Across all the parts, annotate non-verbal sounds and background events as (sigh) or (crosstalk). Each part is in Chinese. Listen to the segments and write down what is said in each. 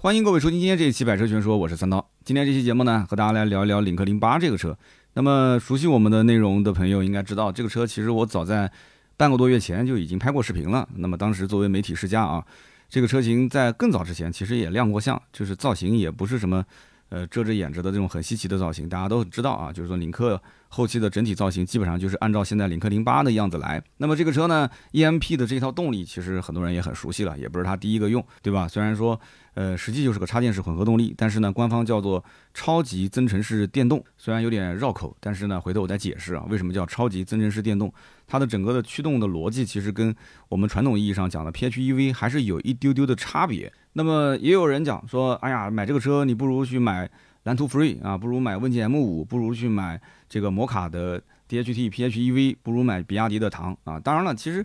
欢迎各位收听今天这一期《百车全说》，我是三刀。今天这期节目呢，和大家来聊一聊领克零八这个车。那么熟悉我们的内容的朋友应该知道，这个车其实我早在半个多月前就已经拍过视频了。那么当时作为媒体试驾啊，这个车型在更早之前其实也亮过相，就是造型也不是什么。呃，遮着眼着的这种很稀奇的造型，大家都知道啊。就是说，领克后期的整体造型基本上就是按照现在领克零八的样子来。那么这个车呢，EMP 的这套动力其实很多人也很熟悉了，也不是它第一个用，对吧？虽然说，呃，实际就是个插电式混合动力，但是呢，官方叫做超级增程式电动，虽然有点绕口，但是呢，回头我再解释啊，为什么叫超级增程式电动？它的整个的驱动的逻辑其实跟我们传统意义上讲的 PHEV 还是有一丢丢的差别。那么也有人讲说，哎呀，买这个车你不如去买蓝图 Free 啊，不如买问界 M5，不如去买这个摩卡的 DHT PHEV，不如买比亚迪的唐啊。当然了，其实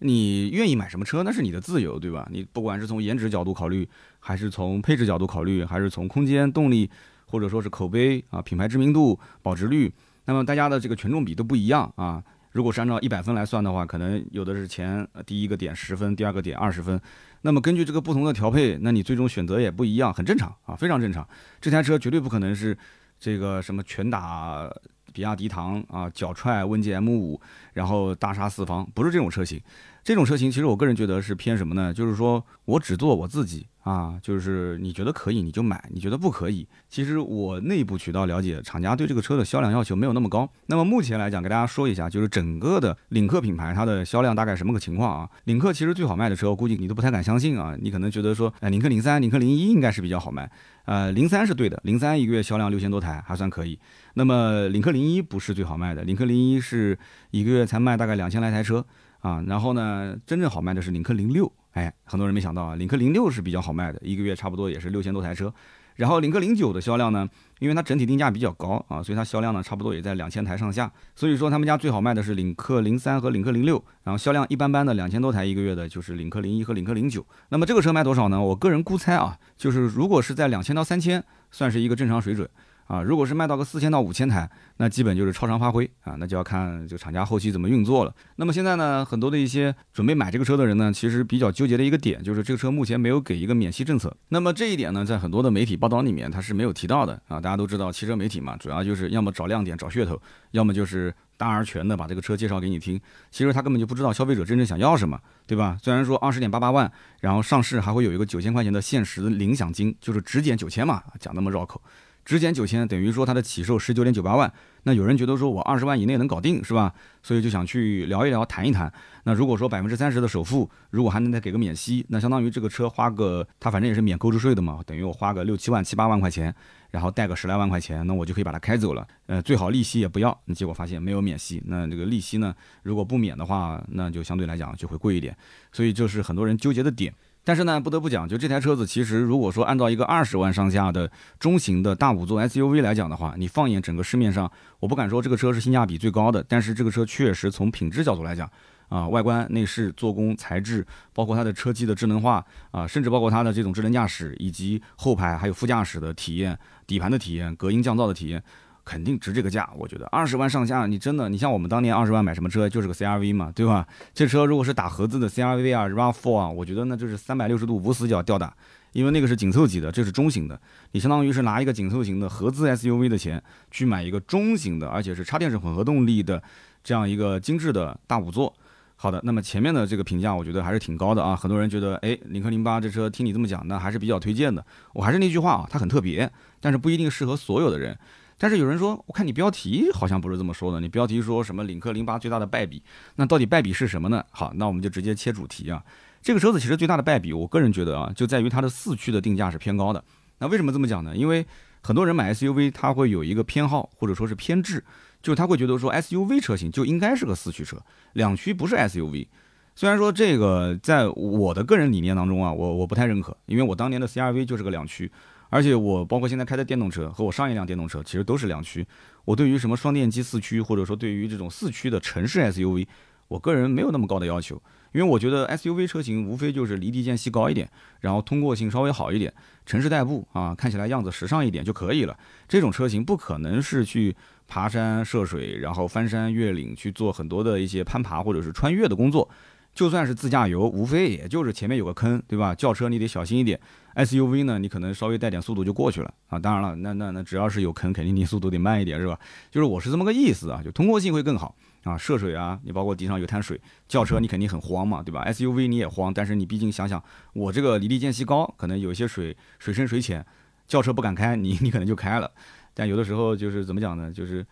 你愿意买什么车那是你的自由，对吧？你不管是从颜值角度考虑，还是从配置角度考虑，还是从空间、动力，或者说是口碑啊、品牌知名度、保值率，那么大家的这个权重比都不一样啊。如果是按照一百分来算的话，可能有的是前第一个点十分，第二个点二十分。那么根据这个不同的调配，那你最终选择也不一样，很正常啊，非常正常。这台车绝对不可能是这个什么全打比亚迪唐啊，脚踹问界 M5，然后大杀四方，不是这种车型。这种车型其实我个人觉得是偏什么呢？就是说我只做我自己。啊，就是你觉得可以你就买，你觉得不可以。其实我内部渠道了解，厂家对这个车的销量要求没有那么高。那么目前来讲，给大家说一下，就是整个的领克品牌它的销量大概什么个情况啊？领克其实最好卖的车，我估计你都不太敢相信啊。你可能觉得说，哎，领克零三、领克零一应该是比较好卖。呃，零三是对的，零三一个月销量六千多台还算可以。那么领克零一不是最好卖的，领克零一是一个月才卖大概两千来台车啊。然后呢，真正好卖的是领克零六。哎，很多人没想到啊，领克零六是比较好卖的，一个月差不多也是六千多台车。然后领克零九的销量呢，因为它整体定价比较高啊，所以它销量呢差不多也在两千台上下。所以说他们家最好卖的是领克零三和领克零六，然后销量一般般的两千多台一个月的就是领克零一和领克零九。那么这个车卖多少呢？我个人估猜啊，就是如果是在两千到三千，算是一个正常水准。啊，如果是卖到个四千到五千台，那基本就是超常发挥啊，那就要看这个厂家后期怎么运作了。那么现在呢，很多的一些准备买这个车的人呢，其实比较纠结的一个点就是这个车目前没有给一个免息政策。那么这一点呢，在很多的媒体报道里面它是没有提到的啊。大家都知道汽车媒体嘛，主要就是要么找亮点、找噱头，要么就是大而全的把这个车介绍给你听。其实他根本就不知道消费者真正想要什么，对吧？虽然说二十点八八万，然后上市还会有一个九千块钱的限时领奖金，就是只减九千嘛，讲那么绕口。只减九千，等于说它的起售十九点九八万。那有人觉得说我二十万以内能搞定，是吧？所以就想去聊一聊，谈一谈。那如果说百分之三十的首付，如果还能再给个免息，那相当于这个车花个，它反正也是免购置税的嘛，等于我花个六七万、七八万块钱，然后贷个十来万块钱，那我就可以把它开走了。呃，最好利息也不要。那结果发现没有免息，那这个利息呢，如果不免的话，那就相对来讲就会贵一点。所以就是很多人纠结的点。但是呢，不得不讲，就这台车子，其实如果说按照一个二十万上下的中型的大五座 SUV 来讲的话，你放眼整个市面上，我不敢说这个车是性价比最高的，但是这个车确实从品质角度来讲，啊，外观、内饰、做工、材质，包括它的车机的智能化，啊，甚至包括它的这种智能驾驶，以及后排还有副驾驶的体验、底盘的体验、隔音降噪的体验。肯定值这个价，我觉得二十万上下，你真的，你像我们当年二十万买什么车，就是个 CRV 嘛，对吧？这车如果是打合资的 CRV 啊，RAV4 啊，我觉得那就是三百六十度无死角吊打，因为那个是紧凑级的，这是中型的，你相当于是拿一个紧凑型的合资 SUV 的钱去买一个中型的，而且是插电式混合动力的这样一个精致的大五座。好的，那么前面的这个评价我觉得还是挺高的啊，很多人觉得，哎，领克零八这车听你这么讲，那还是比较推荐的。我还是那句话啊，它很特别，但是不一定适合所有的人。但是有人说，我看你标题好像不是这么说的。你标题说什么领克零八最大的败笔？那到底败笔是什么呢？好，那我们就直接切主题啊。这个车子其实最大的败笔，我个人觉得啊，就在于它的四驱的定价是偏高的。那为什么这么讲呢？因为很多人买 SUV，他会有一个偏好或者说是偏执，就是他会觉得说 SUV 车型就应该是个四驱车，两驱不是 SUV。虽然说这个在我的个人理念当中啊，我我不太认可，因为我当年的 CRV 就是个两驱。而且我包括现在开的电动车和我上一辆电动车其实都是两驱。我对于什么双电机四驱，或者说对于这种四驱的城市 SUV，我个人没有那么高的要求，因为我觉得 SUV 车型无非就是离地间隙高一点，然后通过性稍微好一点，城市代步啊看起来样子时尚一点就可以了。这种车型不可能是去爬山涉水，然后翻山越岭去做很多的一些攀爬或者是穿越的工作。就算是自驾游，无非也就是前面有个坑，对吧？轿车你得小心一点，SUV 呢，你可能稍微带点速度就过去了啊。当然了，那那那只要是有坑，肯定你速度得慢一点，是吧？就是我是这么个意思啊，就通过性会更好啊。涉水啊，你包括地上有滩水，轿车你肯定很慌嘛，对吧？SUV 你也慌，但是你毕竟想想，我这个离地间隙高，可能有一些水水深水浅，轿车不敢开，你你可能就开了。但有的时候就是怎么讲呢？就是，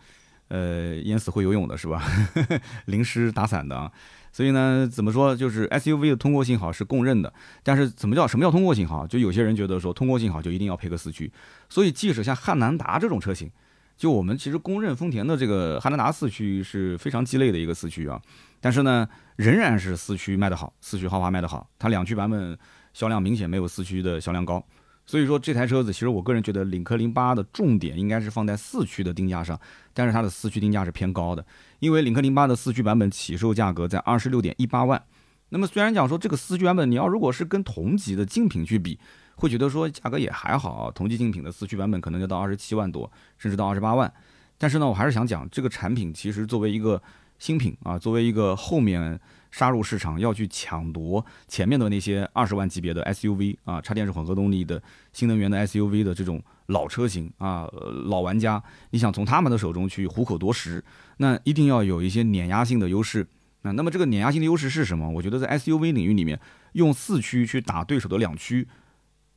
呃，淹死会游泳的是吧？(laughs) 淋湿打伞的。所以呢，怎么说，就是 SUV 的通过性好是公认的，但是怎么叫什么叫通过性好？就有些人觉得说通过性好就一定要配个四驱，所以即使像汉兰达这种车型，就我们其实公认丰田的这个汉兰达四驱是非常鸡肋的一个四驱啊，但是呢，仍然是四驱卖得好，四驱豪华卖得好，它两驱版本销量明显没有四驱的销量高。所以说这台车子，其实我个人觉得领克零八的重点应该是放在四驱的定价上，但是它的四驱定价是偏高的，因为领克零八的四驱版本起售价格在二十六点一八万。那么虽然讲说这个四驱版本，你要如果是跟同级的竞品去比，会觉得说价格也还好，同级竞品的四驱版本可能就到二十七万多，甚至到二十八万。但是呢，我还是想讲这个产品其实作为一个新品啊，作为一个后面。杀入市场要去抢夺前面的那些二十万级别的 SUV 啊，插电式混合动力的新能源的 SUV 的这种老车型啊，老玩家，你想从他们的手中去虎口夺食，那一定要有一些碾压性的优势那。那么这个碾压性的优势是什么？我觉得在 SUV 领域里面，用四驱去打对手的两驱，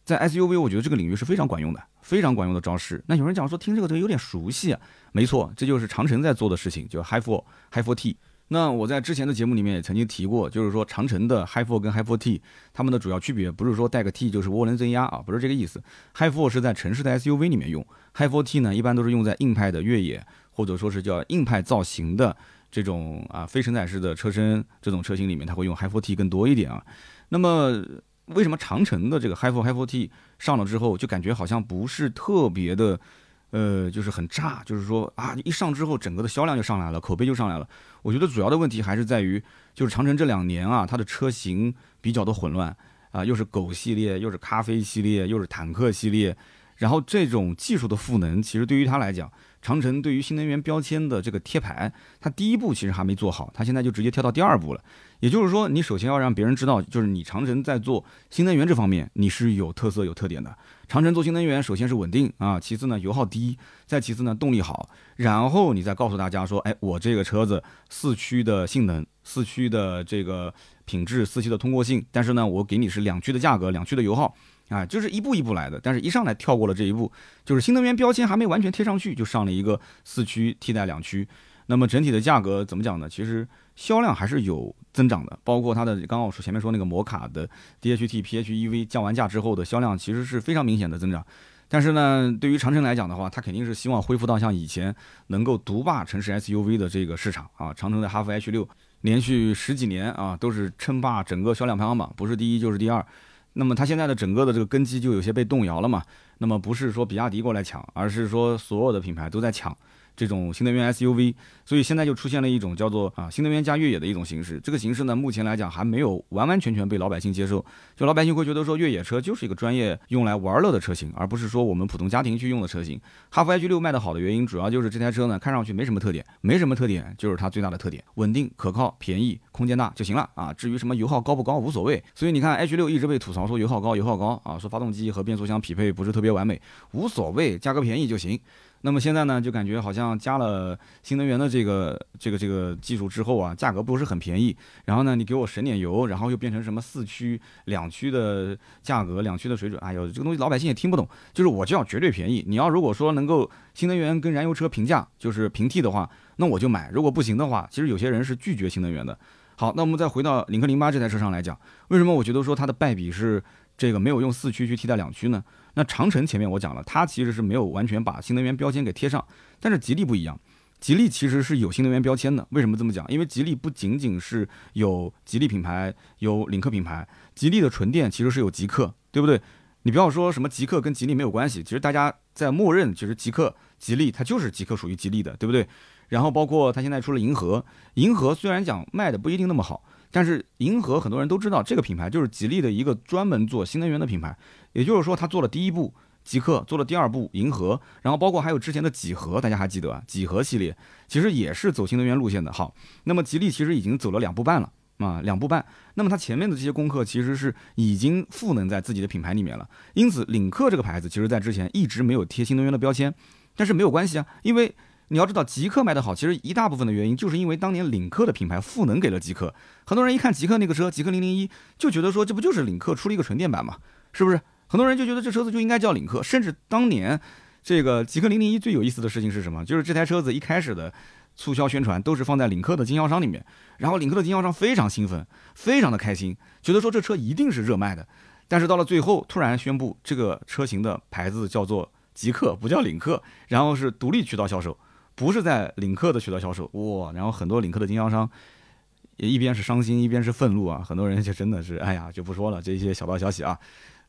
在 SUV 我觉得这个领域是非常管用的，非常管用的招式。那有人讲说听这个有点熟悉啊，没错，这就是长城在做的事情，就 h i f o r h i f o r T。那我在之前的节目里面也曾经提过，就是说长城的 Hi4 跟 Hi4T，它们的主要区别不是说带个 T 就是涡轮增压啊，不是这个意思。Hi4 是在城市的 SUV 里面用，Hi4T 呢一般都是用在硬派的越野或者说是叫硬派造型的这种啊非承载式的车身这种车型里面，它会用 Hi4T 更多一点啊。那么为什么长城的这个 Hi4 Hi4T 上了之后就感觉好像不是特别的？呃，就是很炸，就是说啊，一上之后，整个的销量就上来了，口碑就上来了。我觉得主要的问题还是在于，就是长城这两年啊，它的车型比较的混乱啊，又是狗系列，又是咖啡系列，又是坦克系列，然后这种技术的赋能，其实对于它来讲。长城对于新能源标签的这个贴牌，它第一步其实还没做好，它现在就直接跳到第二步了。也就是说，你首先要让别人知道，就是你长城在做新能源这方面你是有特色、有特点的。长城做新能源，首先是稳定啊，其次呢油耗低，再其次呢动力好，然后你再告诉大家说，哎，我这个车子四驱的性能、四驱的这个品质、四驱的通过性，但是呢，我给你是两驱的价格、两驱的油耗。啊，就是一步一步来的，但是一上来跳过了这一步，就是新能源标签还没完全贴上去，就上了一个四驱替代两驱。那么整体的价格怎么讲呢？其实销量还是有增长的，包括它的刚刚我说前面说那个摩卡的 DHT PHEV 降完价之后的销量，其实是非常明显的增长。但是呢，对于长城来讲的话，它肯定是希望恢复到像以前能够独霸城市 SUV 的这个市场啊。长城的哈弗 H 六连续十几年啊都是称霸整个销量排行榜，不是第一就是第二。那么它现在的整个的这个根基就有些被动摇了嘛？那么不是说比亚迪过来抢，而是说所有的品牌都在抢。这种新能源 SUV，所以现在就出现了一种叫做啊新能源加越野的一种形式。这个形式呢，目前来讲还没有完完全全被老百姓接受。就老百姓会觉得说，越野车就是一个专业用来玩乐的车型，而不是说我们普通家庭去用的车型。哈弗 H 六卖得好的原因，主要就是这台车呢，看上去没什么特点，没什么特点，就是它最大的特点，稳定、可靠、便宜、空间大就行了啊。至于什么油耗高不高无所谓。所以你看 H 六一直被吐槽说油耗高，油耗高啊，说发动机和变速箱匹配不是特别完美，无所谓，价格便宜就行。那么现在呢，就感觉好像加了新能源的这个这个这个技术之后啊，价格不是很便宜。然后呢，你给我省点油，然后又变成什么四驱、两驱的价格，两驱的水准。哎呦，这个东西老百姓也听不懂。就是我就要绝对便宜。你要如果说能够新能源跟燃油车平价，就是平替的话，那我就买。如果不行的话，其实有些人是拒绝新能源的。好，那我们再回到领克零八这台车上来讲，为什么我觉得说它的败笔是这个没有用四驱去替代两驱呢？那长城前面我讲了，它其实是没有完全把新能源标签给贴上，但是吉利不一样，吉利其实是有新能源标签的。为什么这么讲？因为吉利不仅仅是有吉利品牌，有领克品牌，吉利的纯电其实是有极客，对不对？你不要说什么极客跟吉利没有关系，其实大家在默认，其实极客、吉利它就是极客属于吉利的，对不对？然后包括它现在出了银河，银河虽然讲卖的不一定那么好。但是银河很多人都知道，这个品牌就是吉利的一个专门做新能源的品牌。也就是说，他做了第一步极客，做了第二步银河，然后包括还有之前的几何，大家还记得啊？几何系列其实也是走新能源路线的。好，那么吉利其实已经走了两步半了啊，两步半。那么它前面的这些功课其实是已经赋能在自己的品牌里面了。因此，领克这个牌子其实在之前一直没有贴新能源的标签，但是没有关系啊，因为你要知道极客卖得好，其实一大部分的原因就是因为当年领克的品牌赋能给了极客。很多人一看极客那个车，极客零零一，就觉得说这不就是领克出了一个纯电版嘛，是不是？很多人就觉得这车子就应该叫领克，甚至当年这个极客零零一最有意思的事情是什么？就是这台车子一开始的。促销宣传都是放在领克的经销商里面，然后领克的经销商非常兴奋，非常的开心，觉得说这车一定是热卖的。但是到了最后，突然宣布这个车型的牌子叫做极客，不叫领克，然后是独立渠道销售，不是在领克的渠道销售。哇，然后很多领克的经销商也一边是伤心，一边是愤怒啊，很多人就真的是，哎呀，就不说了这些小道消息啊。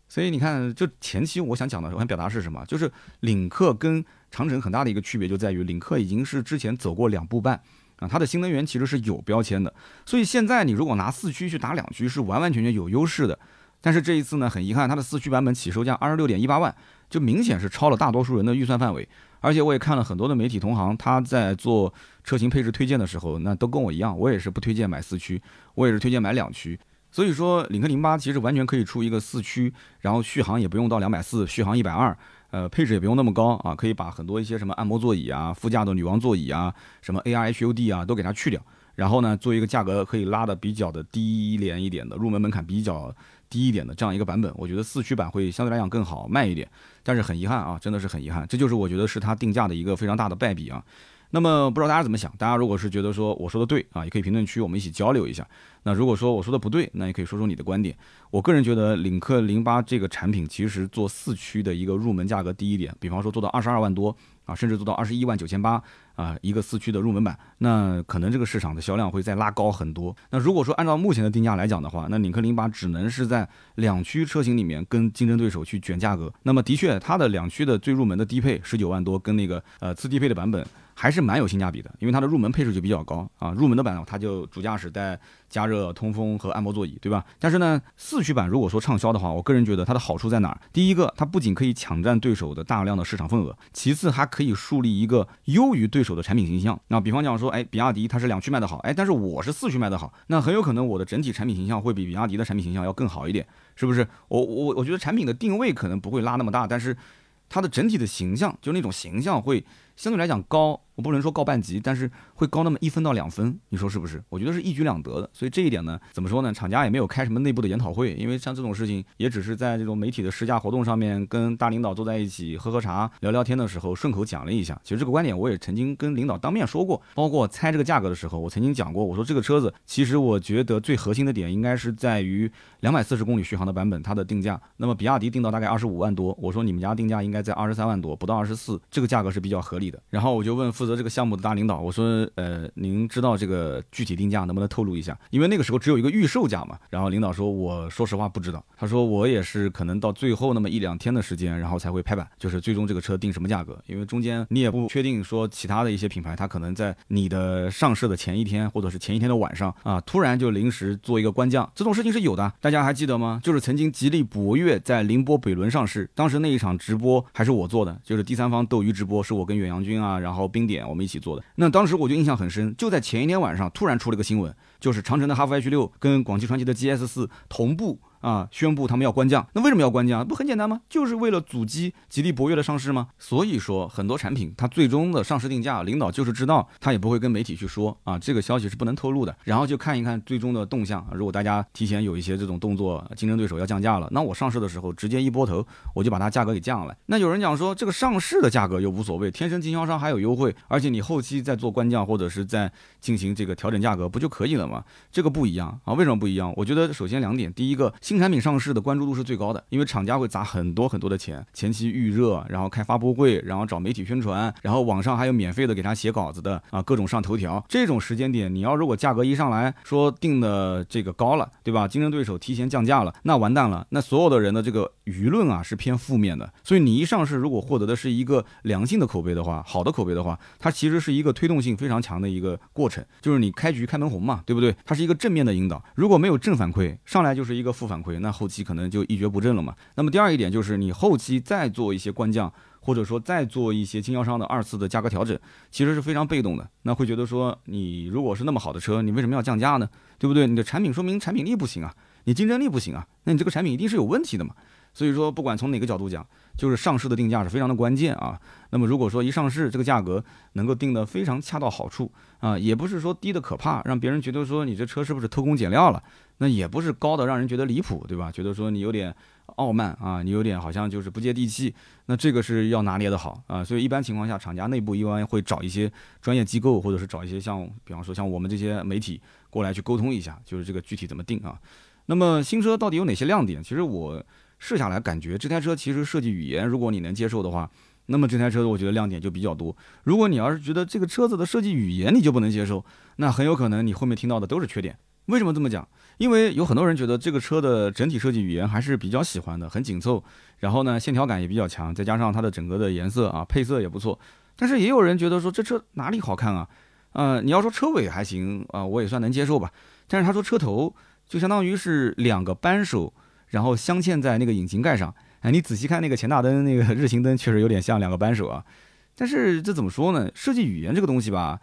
所以你看，就前期我想讲的，我想表达是什么？就是领克跟长城很大的一个区别就在于，领克已经是之前走过两步半啊，它的新能源其实是有标签的。所以现在你如果拿四驱去打两驱，是完完全全有优势的。但是这一次呢，很遗憾，它的四驱版本起售价二十六点一八万，就明显是超了大多数人的预算范围。而且我也看了很多的媒体同行，他在做车型配置推荐的时候，那都跟我一样，我也是不推荐买四驱，我也是推荐买两驱。所以说，领克零八其实完全可以出一个四驱，然后续航也不用到两百四，续航一百二，呃，配置也不用那么高啊，可以把很多一些什么按摩座椅啊、副驾的女王座椅啊、什么 AR HUD 啊都给它去掉，然后呢，做一个价格可以拉的比较的低廉一点的，入门门槛比较低一点的这样一个版本，我觉得四驱版会相对来讲更好卖一点。但是很遗憾啊，真的是很遗憾，这就是我觉得是它定价的一个非常大的败笔啊。那么不知道大家怎么想？大家如果是觉得说我说的对啊，也可以评论区我们一起交流一下。那如果说我说的不对，那也可以说说你的观点。我个人觉得领克零八这个产品其实做四驱的一个入门价格低一点，比方说做到二十二万多啊，甚至做到二十一万九千八啊，一个四驱的入门版，那可能这个市场的销量会再拉高很多。那如果说按照目前的定价来讲的话，那领克零八只能是在两驱车型里面跟竞争对手去卷价格。那么的确，它的两驱的最入门的低配十九万多，跟那个呃次低配的版本。还是蛮有性价比的，因为它的入门配置就比较高啊。入门的版它就主驾驶带加热、通风和按摩座椅，对吧？但是呢，四驱版如果说畅销的话，我个人觉得它的好处在哪儿？第一个，它不仅可以抢占对手的大量的市场份额，其次还可以树立一个优于对手的产品形象。那比方讲说，哎，比亚迪它是两驱卖的好，哎，但是我是四驱卖的好，那很有可能我的整体产品形象会比比亚迪的产品形象要更好一点，是不是？我我我觉得产品的定位可能不会拉那么大，但是它的整体的形象，就那种形象会相对来讲高。我不能说高半级，但是会高那么一分到两分，你说是不是？我觉得是一举两得的。所以这一点呢，怎么说呢？厂家也没有开什么内部的研讨会，因为像这种事情，也只是在这种媒体的试驾活动上面，跟大领导坐在一起喝喝茶、聊聊天的时候，顺口讲了一下。其实这个观点我也曾经跟领导当面说过，包括猜这个价格的时候，我曾经讲过，我说这个车子其实我觉得最核心的点应该是在于两百四十公里续航的版本，它的定价。那么比亚迪定到大概二十五万多，我说你们家定价应该在二十三万多，不到二十四，这个价格是比较合理然后我就问负责这个项目的大领。导我说，呃，您知道这个具体定价能不能透露一下？因为那个时候只有一个预售价嘛。然后领导说，我说实话不知道。他说我也是可能到最后那么一两天的时间，然后才会拍板，就是最终这个车定什么价格。因为中间你也不确定说其他的一些品牌，它可能在你的上市的前一天或者是前一天的晚上啊，突然就临时做一个官降，这种事情是有的。大家还记得吗？就是曾经吉利博越在宁波北仑上市，当时那一场直播还是我做的，就是第三方斗鱼直播，是我跟远洋军啊，然后冰点我们一起做的。那当时我就印象很深，就在前一天晚上，突然出了个新闻，就是长城的哈弗 H 六跟广汽传祺的 GS 四同步。啊！宣布他们要官降，那为什么要官降？不很简单吗？就是为了阻击吉利博越的上市吗？所以说，很多产品它最终的上市定价，领导就是知道，他也不会跟媒体去说啊，这个消息是不能透露的。然后就看一看最终的动向。如果大家提前有一些这种动作，竞争对手要降价了，那我上市的时候直接一波头，我就把它价格给降了。那有人讲说，这个上市的价格又无所谓，天生经销商还有优惠，而且你后期再做官降或者是在进行这个调整价格，不就可以了吗？这个不一样啊？为什么不一样？我觉得首先两点，第一个新产品上市的关注度是最高的，因为厂家会砸很多很多的钱，前期预热，然后开发布会，然后找媒体宣传，然后网上还有免费的给他写稿子的啊，各种上头条。这种时间点，你要如果价格一上来说定的这个高了，对吧？竞争对手提前降价了，那完蛋了，那所有的人的这个舆论啊是偏负面的，所以你一上市，如果获得的是一个良性的口碑的话，好的口碑的话，它其实是一个推动性非常强的一个过程，就是你开局开门红嘛，对不对？它是一个正面的引导。如果没有正反馈，上来就是一个负反馈，那后期可能就一蹶不振了嘛。那么第二一点就是你后期再做一些官降，或者说再做一些经销商的二次的价格调整，其实是非常被动的。那会觉得说，你如果是那么好的车，你为什么要降价呢？对不对？你的产品说明产品力不行啊。你竞争力不行啊，那你这个产品一定是有问题的嘛。所以说，不管从哪个角度讲，就是上市的定价是非常的关键啊。那么如果说一上市这个价格能够定得非常恰到好处啊，也不是说低的可怕，让别人觉得说你这车是不是偷工减料了，那也不是高的让人觉得离谱，对吧？觉得说你有点傲慢啊，你有点好像就是不接地气，那这个是要拿捏的好啊。所以一般情况下，厂家内部一般会找一些专业机构，或者是找一些像，比方说像我们这些媒体过来去沟通一下，就是这个具体怎么定啊。那么新车到底有哪些亮点？其实我试下来感觉这台车其实设计语言，如果你能接受的话，那么这台车我觉得亮点就比较多。如果你要是觉得这个车子的设计语言你就不能接受，那很有可能你后面听到的都是缺点。为什么这么讲？因为有很多人觉得这个车的整体设计语言还是比较喜欢的，很紧凑，然后呢线条感也比较强，再加上它的整个的颜色啊配色也不错。但是也有人觉得说这车哪里好看啊？呃，你要说车尾还行啊，我也算能接受吧。但是他说车头。就相当于是两个扳手，然后镶嵌在那个引擎盖上。哎，你仔细看那个前大灯，那个日行灯确实有点像两个扳手啊。但是这怎么说呢？设计语言这个东西吧，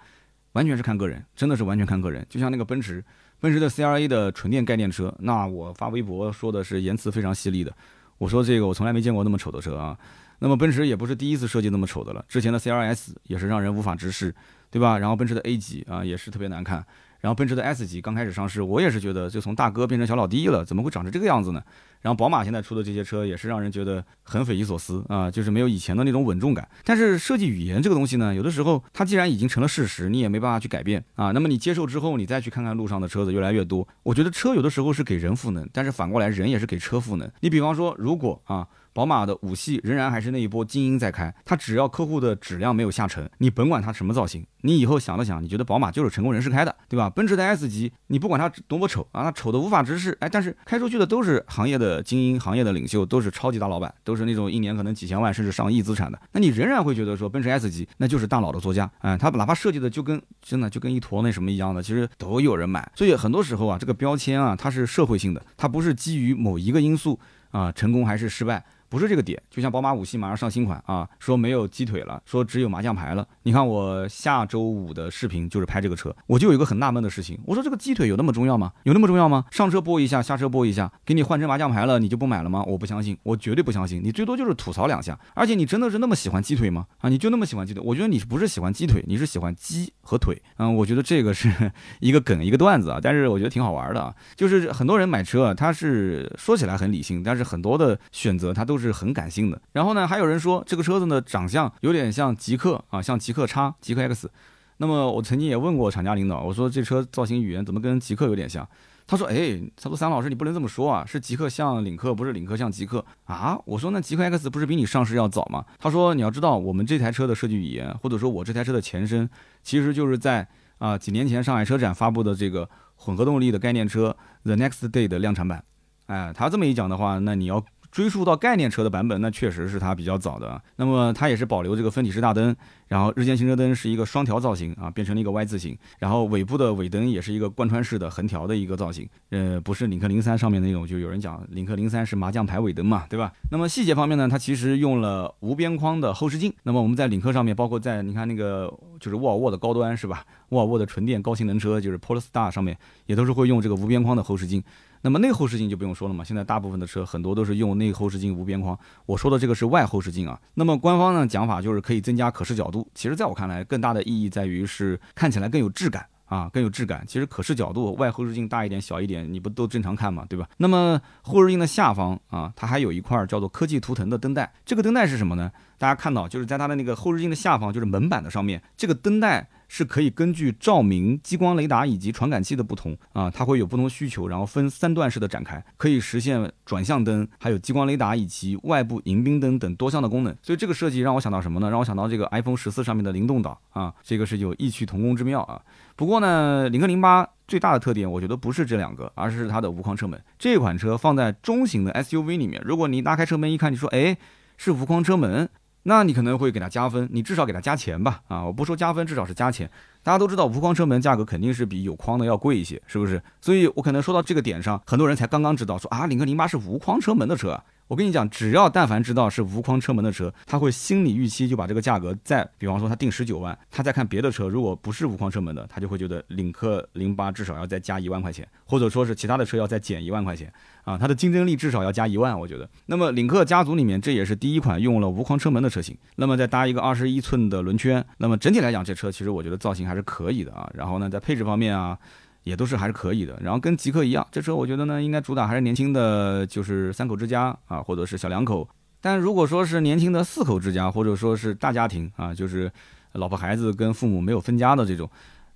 完全是看个人，真的是完全看个人。就像那个奔驰，奔驰的 C R A 的纯电概念车，那我发微博说的是言辞非常犀利的。我说这个我从来没见过那么丑的车啊。那么奔驰也不是第一次设计那么丑的了，之前的 C R S 也是让人无法直视，对吧？然后奔驰的 A 级啊也是特别难看。然后奔驰的 S 级刚开始上市，我也是觉得就从大哥变成小老弟了，怎么会长成这个样子呢？然后宝马现在出的这些车也是让人觉得很匪夷所思啊，就是没有以前的那种稳重感。但是设计语言这个东西呢，有的时候它既然已经成了事实，你也没办法去改变啊。那么你接受之后，你再去看看路上的车子越来越多，我觉得车有的时候是给人赋能，但是反过来人也是给车赋能。你比方说，如果啊。宝马的五系仍然还是那一波精英在开，它只要客户的质量没有下沉，你甭管它什么造型，你以后想了想，你觉得宝马就是成功人士开的，对吧？奔驰的 S 级，你不管它多么丑啊，它丑的无法直视，哎，但是开出去的都是行业的精英，行业的领袖，都是超级大老板，都是那种一年可能几千万甚至上亿资产的，那你仍然会觉得说奔驰 S 级那就是大佬的座驾，哎，它哪怕设计的就跟真的就跟一坨那什么一样的，其实都有人买。所以很多时候啊，这个标签啊，它是社会性的，它不是基于某一个因素啊，成功还是失败。不是这个点，就像宝马五系马上上新款啊，说没有鸡腿了，说只有麻将牌了。你看我下周五的视频就是拍这个车，我就有一个很纳闷的事情，我说这个鸡腿有那么重要吗？有那么重要吗？上车播一下，下车播一下，给你换成麻将牌了，你就不买了吗？我不相信，我绝对不相信。你最多就是吐槽两下，而且你真的是那么喜欢鸡腿吗？啊，你就那么喜欢鸡腿？我觉得你不是喜欢鸡腿，你是喜欢鸡和腿。嗯，我觉得这个是 (laughs) 一个梗，一个段子啊，但是我觉得挺好玩的啊。就是很多人买车，他是说起来很理性，但是很多的选择他都是。是很感性的。然后呢，还有人说这个车子呢长相有点像极客啊，像极客叉、极客 X。那么我曾经也问过厂家领导，我说这车造型语言怎么跟极客有点像？他说：哎，他说三老师你不能这么说啊，是极客像领克，不是领克像极客啊。我说那极客 X 不是比你上市要早吗？他说你要知道我们这台车的设计语言，或者说我这台车的前身，其实就是在啊几年前上海车展发布的这个混合动力的概念车 The Next Day 的量产版。哎，他这么一讲的话，那你要。追溯到概念车的版本，那确实是它比较早的。那么它也是保留这个分体式大灯，然后日间行车灯是一个双条造型啊，变成了一个 Y 字形，然后尾部的尾灯也是一个贯穿式的横条的一个造型。呃，不是领克零三上面那种，就有人讲领克零三是麻将牌尾灯嘛，对吧？那么细节方面呢，它其实用了无边框的后视镜。那么我们在领克上面，包括在你看那个就是沃尔沃的高端是吧？沃尔沃的纯电高性能车就是 Polestar 上面也都是会用这个无边框的后视镜。那么内后视镜就不用说了嘛，现在大部分的车很多都是用内后视镜无边框。我说的这个是外后视镜啊。那么官方呢讲法就是可以增加可视角度。其实在我看来，更大的意义在于是看起来更有质感啊，更有质感。其实可视角度外后视镜大一点小一点，你不都正常看嘛，对吧？那么后视镜的下方啊，它还有一块叫做科技图腾的灯带。这个灯带是什么呢？大家看到就是在它的那个后视镜的下方，就是门板的上面，这个灯带。是可以根据照明、激光雷达以及传感器的不同啊，它会有不同需求，然后分三段式的展开，可以实现转向灯、还有激光雷达以及外部迎宾灯等多项的功能。所以这个设计让我想到什么呢？让我想到这个 iPhone 十四上面的灵动岛啊，这个是有异曲同工之妙啊。不过呢，领克零八最大的特点，我觉得不是这两个，而是它的无框车门。这款车放在中型的 SUV 里面，如果你拉开车门一看，你说，哎，是无框车门，那你可能会给它加分，你至少给它加钱吧？啊，我不说加分，至少是加钱。大家都知道，无框车门价格肯定是比有框的要贵一些，是不是？所以我可能说到这个点上，很多人才刚刚知道，说啊，领克零八是无框车门的车。我跟你讲，只要但凡知道是无框车门的车，他会心理预期就把这个价格再，比方说他定十九万，他再看别的车，如果不是无框车门的，他就会觉得领克零八至少要再加一万块钱，或者说是其他的车要再减一万块钱啊，它的竞争力至少要加一万，我觉得。那么领克家族里面，这也是第一款用了无框车门的车型。那么再搭一个二十一寸的轮圈，那么整体来讲，这车其实我觉得造型还是可以的啊。然后呢，在配置方面啊。也都是还是可以的，然后跟极客一样，这车我觉得呢，应该主打还是年轻的，就是三口之家啊，或者是小两口。但如果说是年轻的四口之家，或者说是大家庭啊，就是老婆孩子跟父母没有分家的这种。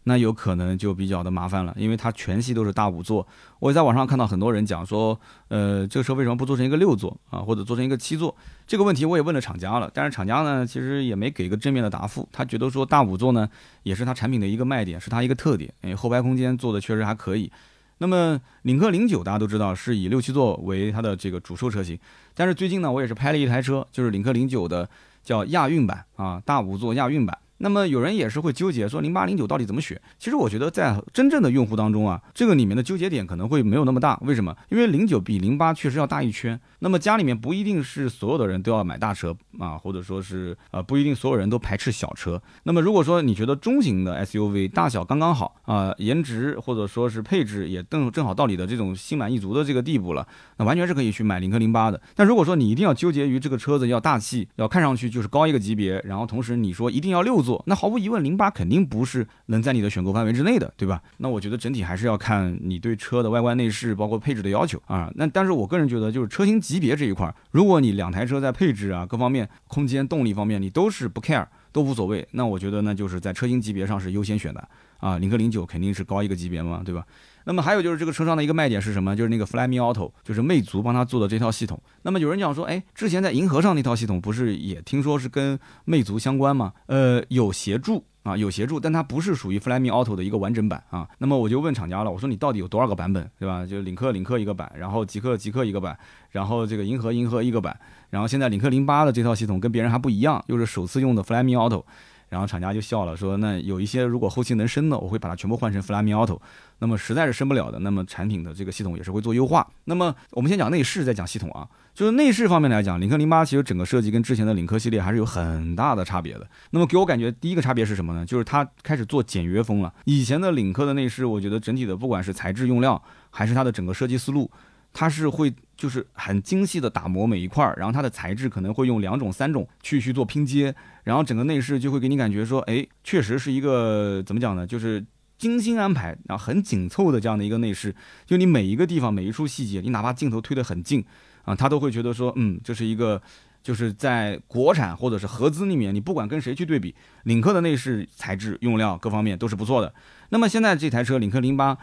那有可能就比较的麻烦了，因为它全系都是大五座。我也在网上看到很多人讲说，呃，这个车为什么不做成一个六座啊，或者做成一个七座？这个问题我也问了厂家了，但是厂家呢，其实也没给一个正面的答复。他觉得说大五座呢，也是它产品的一个卖点，是它一个特点。因为，后排空间做的确实还可以。那么领克零九大家都知道是以六七座为它的这个主售车型，但是最近呢，我也是拍了一台车，就是领克零九的叫亚运版啊，大五座亚运版。那么有人也是会纠结说零八零九到底怎么选？其实我觉得在真正的用户当中啊，这个里面的纠结点可能会没有那么大。为什么？因为零九比零八确实要大一圈。那么家里面不一定是所有的人都要买大车啊，或者说是呃不一定所有人都排斥小车。那么如果说你觉得中型的 SUV 大小刚刚好啊，颜值或者说是配置也正正好到你的这种心满意足的这个地步了，那完全是可以去买领克零八的。但如果说你一定要纠结于这个车子要大气，要看上去就是高一个级别，然后同时你说一定要六座，那毫无疑问零八肯定不是能在你的选购范围之内的，对吧？那我觉得整体还是要看你对车的外观内饰包括配置的要求啊。那但是我个人觉得就是车型。级别这一块，如果你两台车在配置啊各方面、空间、动力方面你都是不 care 都无所谓，那我觉得那就是在车型级别上是优先选的啊。领克零九肯定是高一个级别嘛，对吧？那么还有就是这个车上的一个卖点是什么？就是那个 Flyme Auto，就是魅族帮他做的这套系统。那么有人讲说，哎，之前在银河上那套系统不是也听说是跟魅族相关吗？呃，有协助。啊，有协助，但它不是属于 Flyme Auto 的一个完整版啊。那么我就问厂家了，我说你到底有多少个版本，对吧？就领克领克一个版，然后极客极客一个版，然后这个银河银河一个版，然后现在领克零八的这套系统跟别人还不一样，又是首次用的 Flyme Auto。然后厂家就笑了，说那有一些如果后期能升的，我会把它全部换成 Flyme Auto。那么实在是升不了的，那么产品的这个系统也是会做优化。那么我们先讲内饰，再讲系统啊。就是内饰方面来讲，领克零八其实整个设计跟之前的领克系列还是有很大的差别的。那么给我感觉第一个差别是什么呢？就是它开始做简约风了。以前的领克的内饰，我觉得整体的不管是材质用料，还是它的整个设计思路。它是会就是很精细的打磨每一块儿，然后它的材质可能会用两种、三种去去做拼接，然后整个内饰就会给你感觉说，哎，确实是一个怎么讲呢？就是精心安排，然后很紧凑的这样的一个内饰，就你每一个地方、每一处细节，你哪怕镜头推得很近啊，他都会觉得说，嗯，这是一个就是在国产或者是合资里面，你不管跟谁去对比，领克的内饰材质用料各方面都是不错的。那么现在这台车领克零八。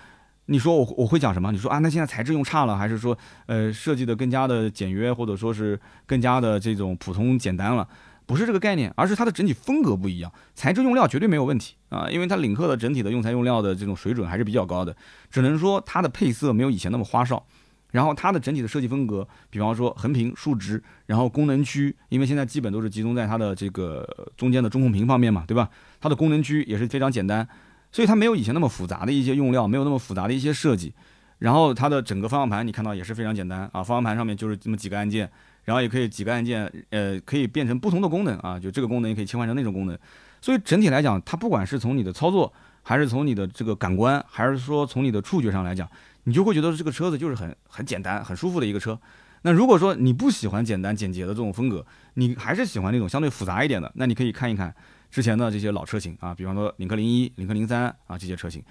你说我我会讲什么？你说啊，那现在材质用差了，还是说呃设计的更加的简约，或者说是更加的这种普通简单了？不是这个概念，而是它的整体风格不一样。材质用料绝对没有问题啊，因为它领克的整体的用材用料的这种水准还是比较高的。只能说它的配色没有以前那么花哨，然后它的整体的设计风格，比方说横屏竖直，然后功能区，因为现在基本都是集中在它的这个中间的中控屏方面嘛，对吧？它的功能区也是非常简单。所以它没有以前那么复杂的一些用料，没有那么复杂的一些设计，然后它的整个方向盘你看到也是非常简单啊，方向盘上面就是这么几个按键，然后也可以几个按键，呃，可以变成不同的功能啊，就这个功能也可以切换成那种功能。所以整体来讲，它不管是从你的操作，还是从你的这个感官，还是说从你的触觉上来讲，你就会觉得这个车子就是很很简单、很舒服的一个车。那如果说你不喜欢简单简洁的这种风格，你还是喜欢那种相对复杂一点的，那你可以看一看。之前的这些老车型啊，比方说领克零一、领克零三啊这些车型，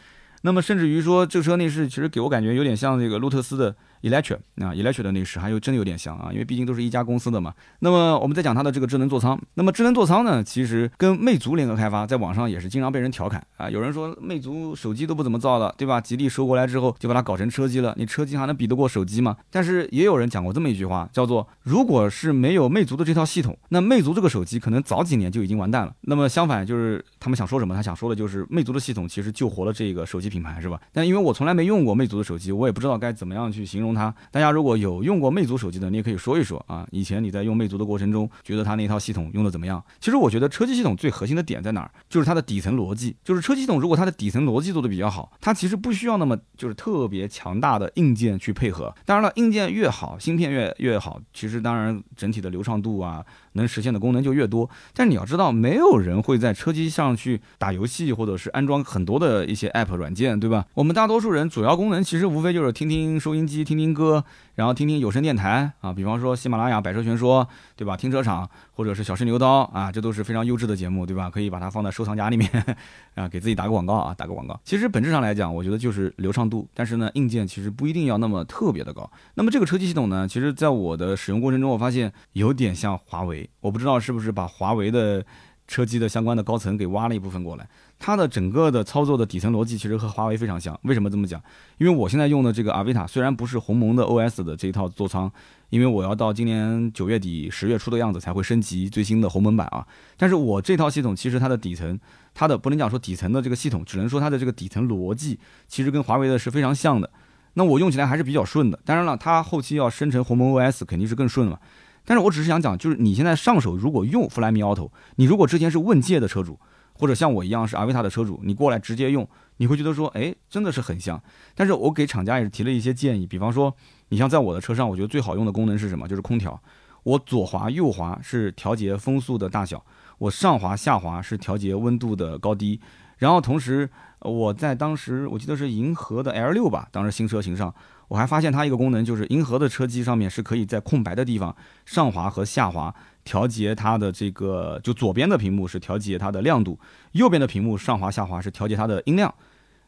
那么甚至于说这个车内饰其实给我感觉有点像这个路特斯的 Electric 啊，Electric 的内饰还有真的有点像啊，因为毕竟都是一家公司的嘛。那么我们再讲它的这个智能座舱，那么智能座舱呢，其实跟魅族联合开发，在网上也是经常被人调侃啊。有人说魅族手机都不怎么造了，对吧？吉利收过来之后就把它搞成车机了，你车机还能比得过手机吗？但是也有人讲过这么一句话，叫做如果是没有魅族的这套系统，那魅族这个手机可能早几年就已经完蛋了。那么相反，就是他们想说什么？他想说的就是魅族的系统其实救活了这个手机品牌，是吧？但因为我从来没用过魅族的手机，我也不知道该怎么样去形容它。大家如果有用过魅族手机的，你也可以说一说啊。以前你在用魅族的过程中，觉得它那套系统用的怎么样？其实我觉得车机系统最核心的点在哪儿？就是它的底层逻辑。就是车机系统如果它的底层逻辑做的比较好，它其实不需要那么就是特别强大的硬件去配合。当然了，硬件越好，芯片越越好，其实当然整体的流畅度啊，能实现的功能就越多。但你要知道，没有人会在车机上去打游戏，或者是安装很多的一些 app 软件，对吧？我们大多数人主要功能其实无非就是听听收音机、听听歌，然后听听有声电台啊，比方说喜马拉雅、百车全说，对吧？停车场或者是小试牛刀啊，这都是非常优质的节目，对吧？可以把它放在收藏夹里面 (laughs) 啊，给自己打个广告啊，打个广告。其实本质上来讲，我觉得就是流畅度，但是呢，硬件其实不一定要那么特别的高。那么这个车机系统呢，其实在我的使用过程中，我发现有点像华为，我不知道是不是把华为的。车机的相关的高层给挖了一部分过来，它的整个的操作的底层逻辑其实和华为非常像。为什么这么讲？因为我现在用的这个阿维塔虽然不是鸿蒙的 OS 的这一套座舱，因为我要到今年九月底十月初的样子才会升级最新的鸿蒙版啊。但是我这套系统其实它的底层，它的不能讲说底层的这个系统，只能说它的这个底层逻辑其实跟华为的是非常像的。那我用起来还是比较顺的。当然了，它后期要生成鸿蒙 OS 肯定是更顺了。但是我只是想讲，就是你现在上手如果用 Flyme Auto，你如果之前是问界的车主，或者像我一样是阿维塔的车主，你过来直接用，你会觉得说，哎，真的是很像。但是我给厂家也是提了一些建议，比方说，你像在我的车上，我觉得最好用的功能是什么？就是空调。我左滑右滑是调节风速的大小，我上滑下滑是调节温度的高低。然后同时，我在当时我记得是银河的 L 六吧，当时新车型上。我还发现它一个功能，就是银河的车机上面是可以在空白的地方上滑和下滑调节它的这个，就左边的屏幕是调节它的亮度，右边的屏幕上滑下滑是调节它的音量。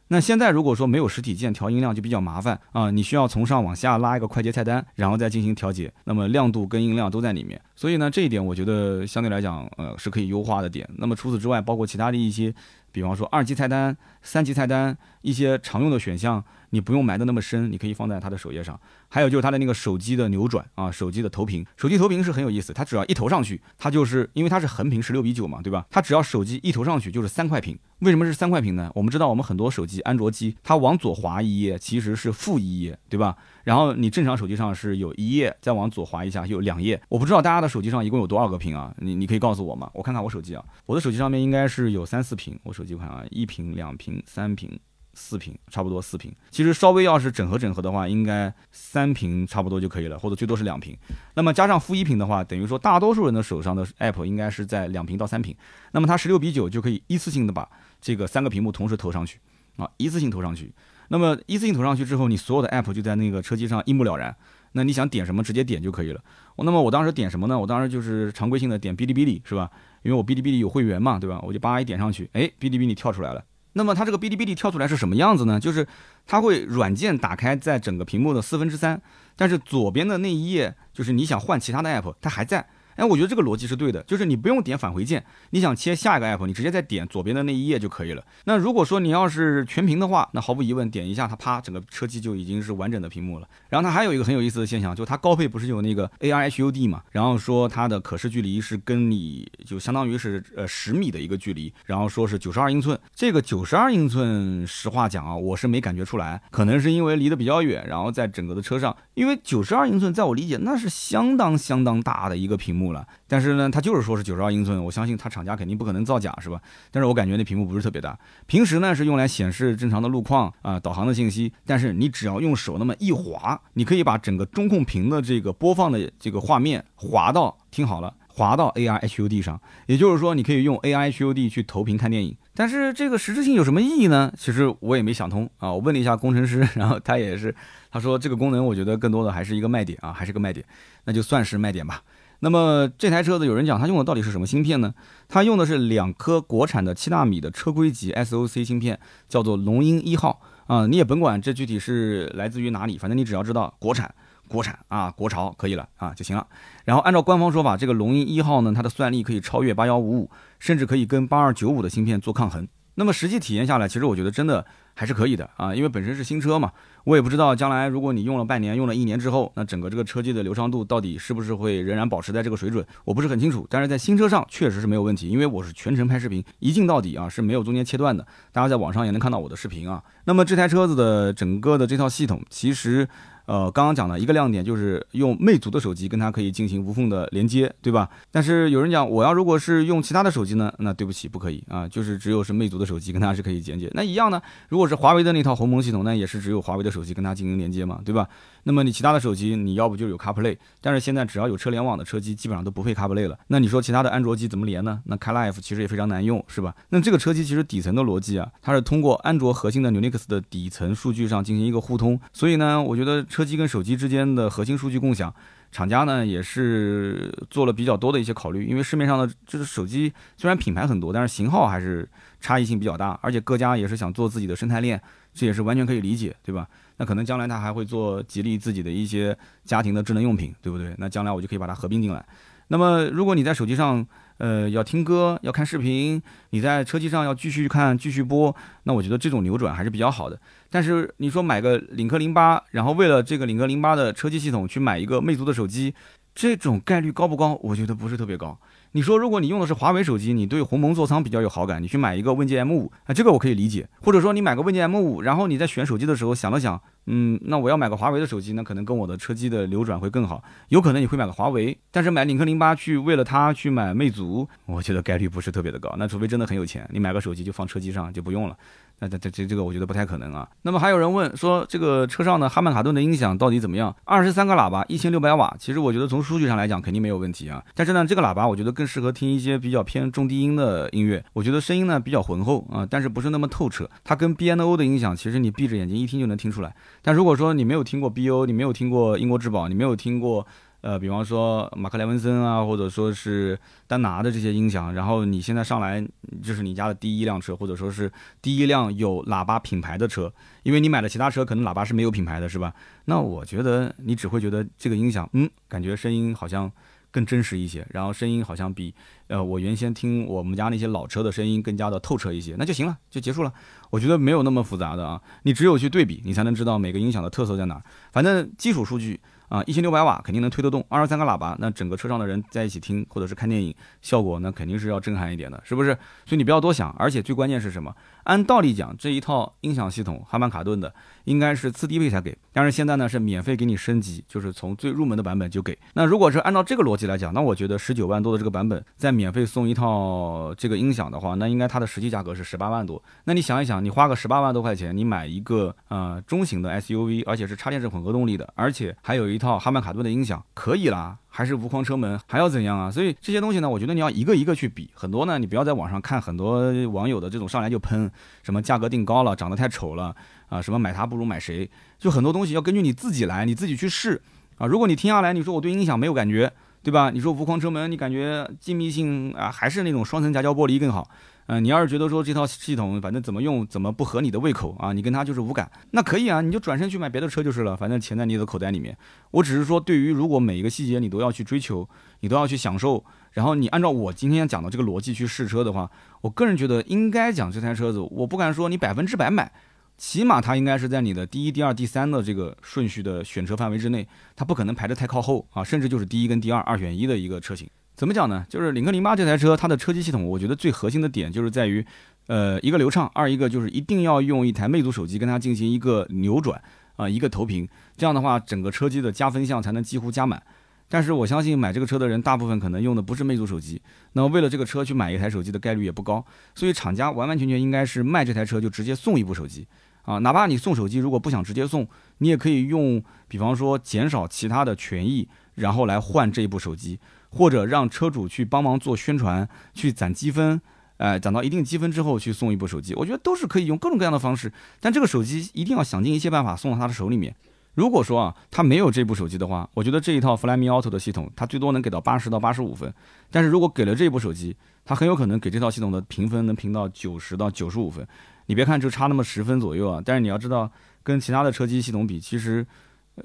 那现在如果说没有实体键调音量就比较麻烦啊，你需要从上往下拉一个快捷菜单，然后再进行调节。那么亮度跟音量都在里面，所以呢这一点我觉得相对来讲呃是可以优化的点。那么除此之外，包括其他的一些，比方说二级菜单、三级菜单一些常用的选项。你不用埋的那么深，你可以放在它的首页上。还有就是它的那个手机的扭转啊，手机的投屏，手机投屏是很有意思。它只要一投上去，它就是因为它是横屏十六比九嘛，对吧？它只要手机一投上去就是三块屏。为什么是三块屏呢？我们知道我们很多手机安卓机，它往左滑一页其实是负一页，对吧？然后你正常手机上是有一页，再往左滑一下有两页。我不知道大家的手机上一共有多少个屏啊？你你可以告诉我吗？我看看我手机啊，我的手机上面应该是有三四屏。我手几款啊，一瓶、两瓶、三瓶。四瓶差不多四瓶，其实稍微要是整合整合的话，应该三瓶差不多就可以了，或者最多是两瓶。那么加上负一瓶的话，等于说大多数人的手上的 app 应该是在两瓶到三瓶。那么它十六比九就可以一次性的把这个三个屏幕同时投上去啊，一次性投上去。那么一次性投上去之后，你所有的 app 就在那个车机上一目了然。那你想点什么直接点就可以了。那么我当时点什么呢？我当时就是常规性的点哔哩哔哩，是吧？因为我哔哩哔哩有会员嘛，对吧？我就叭一点上去，哎，哔哩哔哩跳出来了。那么它这个哔哩哔哩跳出来是什么样子呢？就是它会软件打开在整个屏幕的四分之三，但是左边的那一页就是你想换其他的 app，它还在。哎，我觉得这个逻辑是对的，就是你不用点返回键，你想切下一个 app，你直接再点左边的那一页就可以了。那如果说你要是全屏的话，那毫无疑问点一下它，啪，整个车机就已经是完整的屏幕了。然后它还有一个很有意思的现象，就它高配不是有那个 AR HUD 嘛？然后说它的可视距离是跟你就相当于是呃十米的一个距离，然后说是九十二英寸。这个九十二英寸，实话讲啊，我是没感觉出来，可能是因为离得比较远，然后在整个的车上，因为九十二英寸在我理解那是相当相当大的一个屏幕了。但是呢，它就是说是九十二英寸，我相信它厂家肯定不可能造假，是吧？但是我感觉那屏幕不是特别大，平时呢是用来显示正常的路况啊、导航的信息。但是你只要用手那么一滑，你可以把整个中控屏的这个播放的这个画面滑到，听好了，滑到 AR HUD 上，也就是说你可以用 AR HUD 去投屏看电影。但是这个实质性有什么意义呢？其实我也没想通啊。我问了一下工程师，然后他也是，他说这个功能我觉得更多的还是一个卖点啊，还是个卖点，那就算是卖点吧。那么这台车子有人讲它用的到底是什么芯片呢？它用的是两颗国产的七纳米的车规级 SOC 芯片，叫做龙鹰一号啊，你也甭管这具体是来自于哪里，反正你只要知道国产。国产啊，国潮可以了啊就行了。然后按照官方说法，这个龙鹰一号呢，它的算力可以超越八幺五五，甚至可以跟八二九五的芯片做抗衡。那么实际体验下来，其实我觉得真的还是可以的啊，因为本身是新车嘛。我也不知道将来如果你用了半年、用了一年之后，那整个这个车机的流畅度到底是不是会仍然保持在这个水准，我不是很清楚。但是在新车上确实是没有问题，因为我是全程拍视频，一镜到底啊，是没有中间切断的。大家在网上也能看到我的视频啊。那么这台车子的整个的这套系统，其实。呃，刚刚讲的一个亮点就是用魅族的手机跟它可以进行无缝的连接，对吧？但是有人讲，我要如果是用其他的手机呢，那对不起，不可以啊，就是只有是魅族的手机跟它是可以连接。那一样呢，如果是华为的那套鸿蒙系统，那也是只有华为的手机跟它进行连接嘛，对吧？那么你其他的手机，你要不就有 CarPlay，但是现在只要有车联网的车机，基本上都不配 CarPlay 了。那你说其他的安卓机怎么连呢？那 CarLife 其实也非常难用，是吧？那这个车机其实底层的逻辑啊，它是通过安卓核心的 Unix 的底层数据上进行一个互通，所以呢，我觉得车机跟手机之间的核心数据共享，厂家呢也是做了比较多的一些考虑，因为市面上的就是手机虽然品牌很多，但是型号还是差异性比较大，而且各家也是想做自己的生态链，这也是完全可以理解，对吧？那可能将来他还会做吉利自己的一些家庭的智能用品，对不对？那将来我就可以把它合并进来。那么如果你在手机上，呃，要听歌，要看视频，你在车机上要继续看、继续播，那我觉得这种扭转还是比较好的。但是你说买个领克零八，然后为了这个领克零八的车机系统去买一个魅族的手机，这种概率高不高？我觉得不是特别高。你说，如果你用的是华为手机，你对鸿蒙座舱比较有好感，你去买一个问界 M5 啊，这个我可以理解。或者说你买个问界 M5，然后你在选手机的时候想了想，嗯，那我要买个华为的手机，那可能跟我的车机的流转会更好。有可能你会买个华为，但是买领克零八去为了它去买魅族，我觉得概率不是特别的高。那除非真的很有钱，你买个手机就放车机上就不用了。那这这这这个我觉得不太可能啊。那么还有人问说，这个车上的哈曼卡顿的音响到底怎么样？二十三个喇叭，一千六百瓦。其实我觉得从数据上来讲肯定没有问题啊。但是呢，这个喇叭我觉得更适合听一些比较偏中低音的音乐。我觉得声音呢比较浑厚啊，但是不是那么透彻。它跟 B N O 的音响，其实你闭着眼睛一听就能听出来。但如果说你没有听过 B O，你没有听过英国之宝，你没有听过。呃，比方说马克莱文森啊，或者说是丹拿的这些音响，然后你现在上来就是你家的第一辆车，或者说是第一辆有喇叭品牌的车，因为你买的其他车可能喇叭是没有品牌的，是吧？那我觉得你只会觉得这个音响，嗯，感觉声音好像更真实一些，然后声音好像比呃我原先听我们家那些老车的声音更加的透彻一些，那就行了，就结束了。我觉得没有那么复杂的啊，你只有去对比，你才能知道每个音响的特色在哪。反正基础数据。啊，一千六百瓦肯定能推得动，二十三个喇叭，那整个车上的人在一起听或者是看电影，效果那肯定是要震撼一点的，是不是？所以你不要多想，而且最关键是什么？按道理讲，这一套音响系统哈曼卡顿的应该是次低配才给，但是现在呢是免费给你升级，就是从最入门的版本就给。那如果是按照这个逻辑来讲，那我觉得十九万多的这个版本再免费送一套这个音响的话，那应该它的实际价格是十八万多。那你想一想，你花个十八万多块钱，你买一个呃中型的 SUV，而且是插电式混合动力的，而且还有一套哈曼卡顿的音响，可以啦。还是无框车门，还要怎样啊？所以这些东西呢，我觉得你要一个一个去比。很多呢，你不要在网上看很多网友的这种上来就喷，什么价格定高了，长得太丑了啊，什么买它不如买谁，就很多东西要根据你自己来，你自己去试啊。如果你听下来，你说我对音响没有感觉，对吧？你说无框车门，你感觉静谧性啊，还是那种双层夹胶玻璃更好。嗯，你要是觉得说这套系统反正怎么用怎么不合你的胃口啊，你跟他就是无感，那可以啊，你就转身去买别的车就是了，反正钱在你的口袋里面。我只是说，对于如果每一个细节你都要去追求，你都要去享受，然后你按照我今天讲的这个逻辑去试车的话，我个人觉得应该讲这台车子，我不敢说你百分之百买，起码它应该是在你的第一、第二、第三的这个顺序的选车范围之内，它不可能排得太靠后啊，甚至就是第一跟第二二选一的一个车型。怎么讲呢？就是领克零八这台车，它的车机系统，我觉得最核心的点就是在于，呃，一个流畅，二一个就是一定要用一台魅族手机跟它进行一个扭转啊，一个投屏，这样的话，整个车机的加分项才能几乎加满。但是我相信买这个车的人，大部分可能用的不是魅族手机，那么为了这个车去买一台手机的概率也不高，所以厂家完完全全应该是卖这台车就直接送一部手机啊，哪怕你送手机，如果不想直接送，你也可以用，比方说减少其他的权益，然后来换这一部手机。或者让车主去帮忙做宣传，去攒积分，呃，攒到一定积分之后去送一部手机，我觉得都是可以用各种各样的方式。但这个手机一定要想尽一切办法送到他的手里面。如果说啊，他没有这部手机的话，我觉得这一套 Flyme Auto 的系统，它最多能给到八十到八十五分。但是如果给了这部手机，它很有可能给这套系统的评分能评到九十到九十五分。你别看就差那么十分左右啊，但是你要知道，跟其他的车机系统比，其实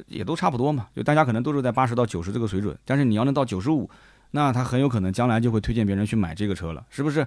也都差不多嘛。就大家可能都是在八十到九十这个水准，但是你要能到九十五，那他很有可能将来就会推荐别人去买这个车了，是不是？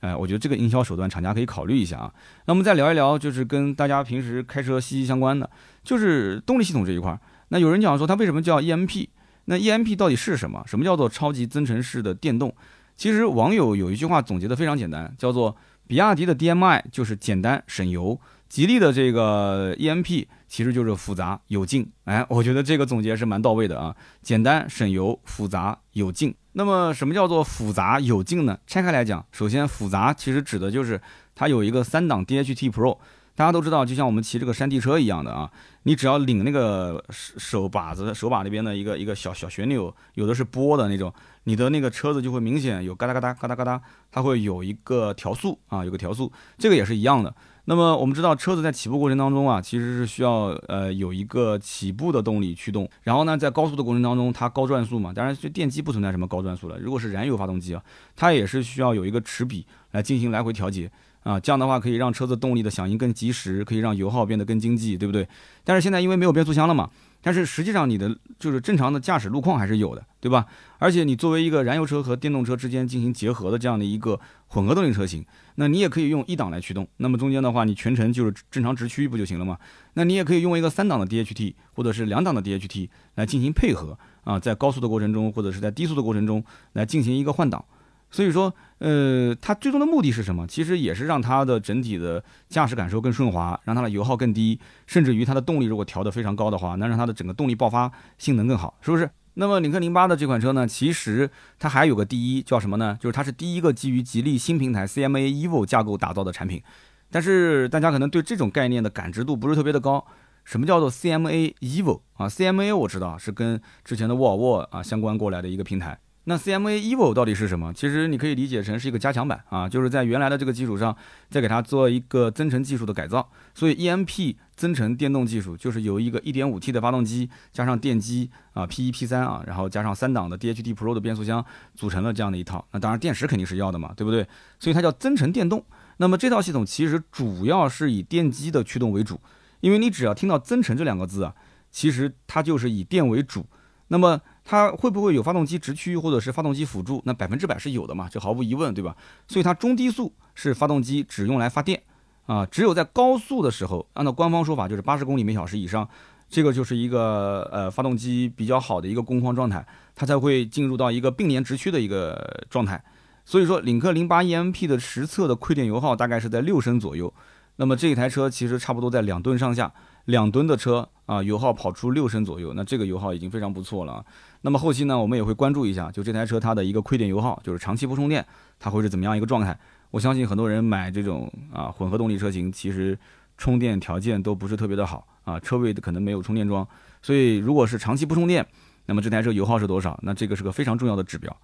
哎，我觉得这个营销手段厂家可以考虑一下啊。那我们再聊一聊，就是跟大家平时开车息息相关的，就是动力系统这一块。那有人讲说它为什么叫 EMP？那 EMP 到底是什么？什么叫做超级增程式的电动？其实网友有一句话总结的非常简单，叫做比亚迪的 DMI 就是简单省油，吉利的这个 EMP 其实就是复杂有劲。哎，我觉得这个总结是蛮到位的啊，简单省油，复杂有劲。那么什么叫做复杂有劲呢？拆开来讲，首先复杂其实指的就是它有一个三档 DHT Pro。大家都知道，就像我们骑这个山地车一样的啊，你只要拧那个手手把子、手把那边的一个一个小小旋钮，有的是拨的那种，你的那个车子就会明显有嘎哒嘎哒嘎哒嘎哒，它会有一个调速啊，有个调速，这个也是一样的。那么我们知道，车子在起步过程当中啊，其实是需要呃有一个起步的动力驱动，然后呢，在高速的过程当中，它高转速嘛，当然这电机不存在什么高转速了。如果是燃油发动机啊，它也是需要有一个齿比来进行来回调节。啊，这样的话可以让车子动力的响应更及时，可以让油耗变得更经济，对不对？但是现在因为没有变速箱了嘛，但是实际上你的就是正常的驾驶路况还是有的，对吧？而且你作为一个燃油车和电动车之间进行结合的这样的一个混合动力车型，那你也可以用一档来驱动，那么中间的话你全程就是正常直驱不就行了吗？那你也可以用一个三档的 DHT 或者是两档的 DHT 来进行配合啊，在高速的过程中或者是在低速的过程中来进行一个换挡。所以说，呃，它最终的目的是什么？其实也是让它的整体的驾驶感受更顺滑，让它的油耗更低，甚至于它的动力如果调得非常高的话，能让它的整个动力爆发性能更好，是不是？那么领克零八的这款车呢，其实它还有个第一，叫什么呢？就是它是第一个基于吉利新平台 CMA Evo 架构打造的产品。但是大家可能对这种概念的感知度不是特别的高。什么叫做 CMA Evo 啊？CMA 我知道是跟之前的沃尔沃啊相关过来的一个平台。那 CMA Evo 到底是什么？其实你可以理解成是一个加强版啊，就是在原来的这个基础上，再给它做一个增程技术的改造。所以 EMP 增程电动技术就是由一个 1.5T 的发动机加上电机啊 P1、P3 啊，然后加上三档的 DHT Pro 的变速箱组成了这样的一套。那当然电池肯定是要的嘛，对不对？所以它叫增程电动。那么这套系统其实主要是以电机的驱动为主，因为你只要听到增程这两个字啊，其实它就是以电为主。那么它会不会有发动机直驱或者是发动机辅助？那百分之百是有的嘛，这毫无疑问，对吧？所以它中低速是发动机只用来发电啊，只有在高速的时候，按照官方说法就是八十公里每小时以上，这个就是一个呃发动机比较好的一个工况状态，它才会进入到一个并联直驱的一个状态。所以说，领克零八 EMP 的实测的亏电油耗大概是在六升左右，那么这一台车其实差不多在两吨上下，两吨的车啊，油耗跑出六升左右，那这个油耗已经非常不错了。那么后期呢，我们也会关注一下，就这台车它的一个亏电油耗，就是长期不充电，它会是怎么样一个状态？我相信很多人买这种啊混合动力车型，其实充电条件都不是特别的好啊，车位可能没有充电桩，所以如果是长期不充电，那么这台车油耗是多少？那这个是个非常重要的指标。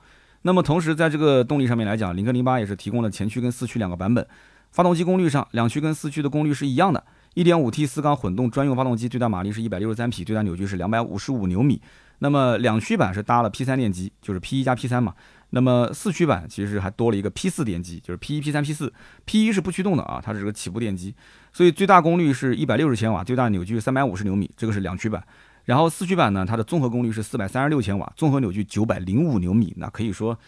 那么同时在这个动力上面来讲，领克零八也是提供了前驱跟四驱两个版本，发动机功率上，两驱跟四驱的功率是一样的，1.5T 四缸混动专用发动机最大马力是一百六十三匹，最大扭矩是两百五十五牛米。那么两驱版是搭了 P3 电机，就是 P1 加 P3 嘛。那么四驱版其实还多了一个 P4 电机，就是 P1、P3、P4。P1 是不驱动的啊，它是个起步电机，所以最大功率是一百六十千瓦，最大扭矩三百五十牛米，这个是两驱版。然后四驱版呢，它的综合功率是四百三十六千瓦，综合扭矩九百零五牛米。那可以说，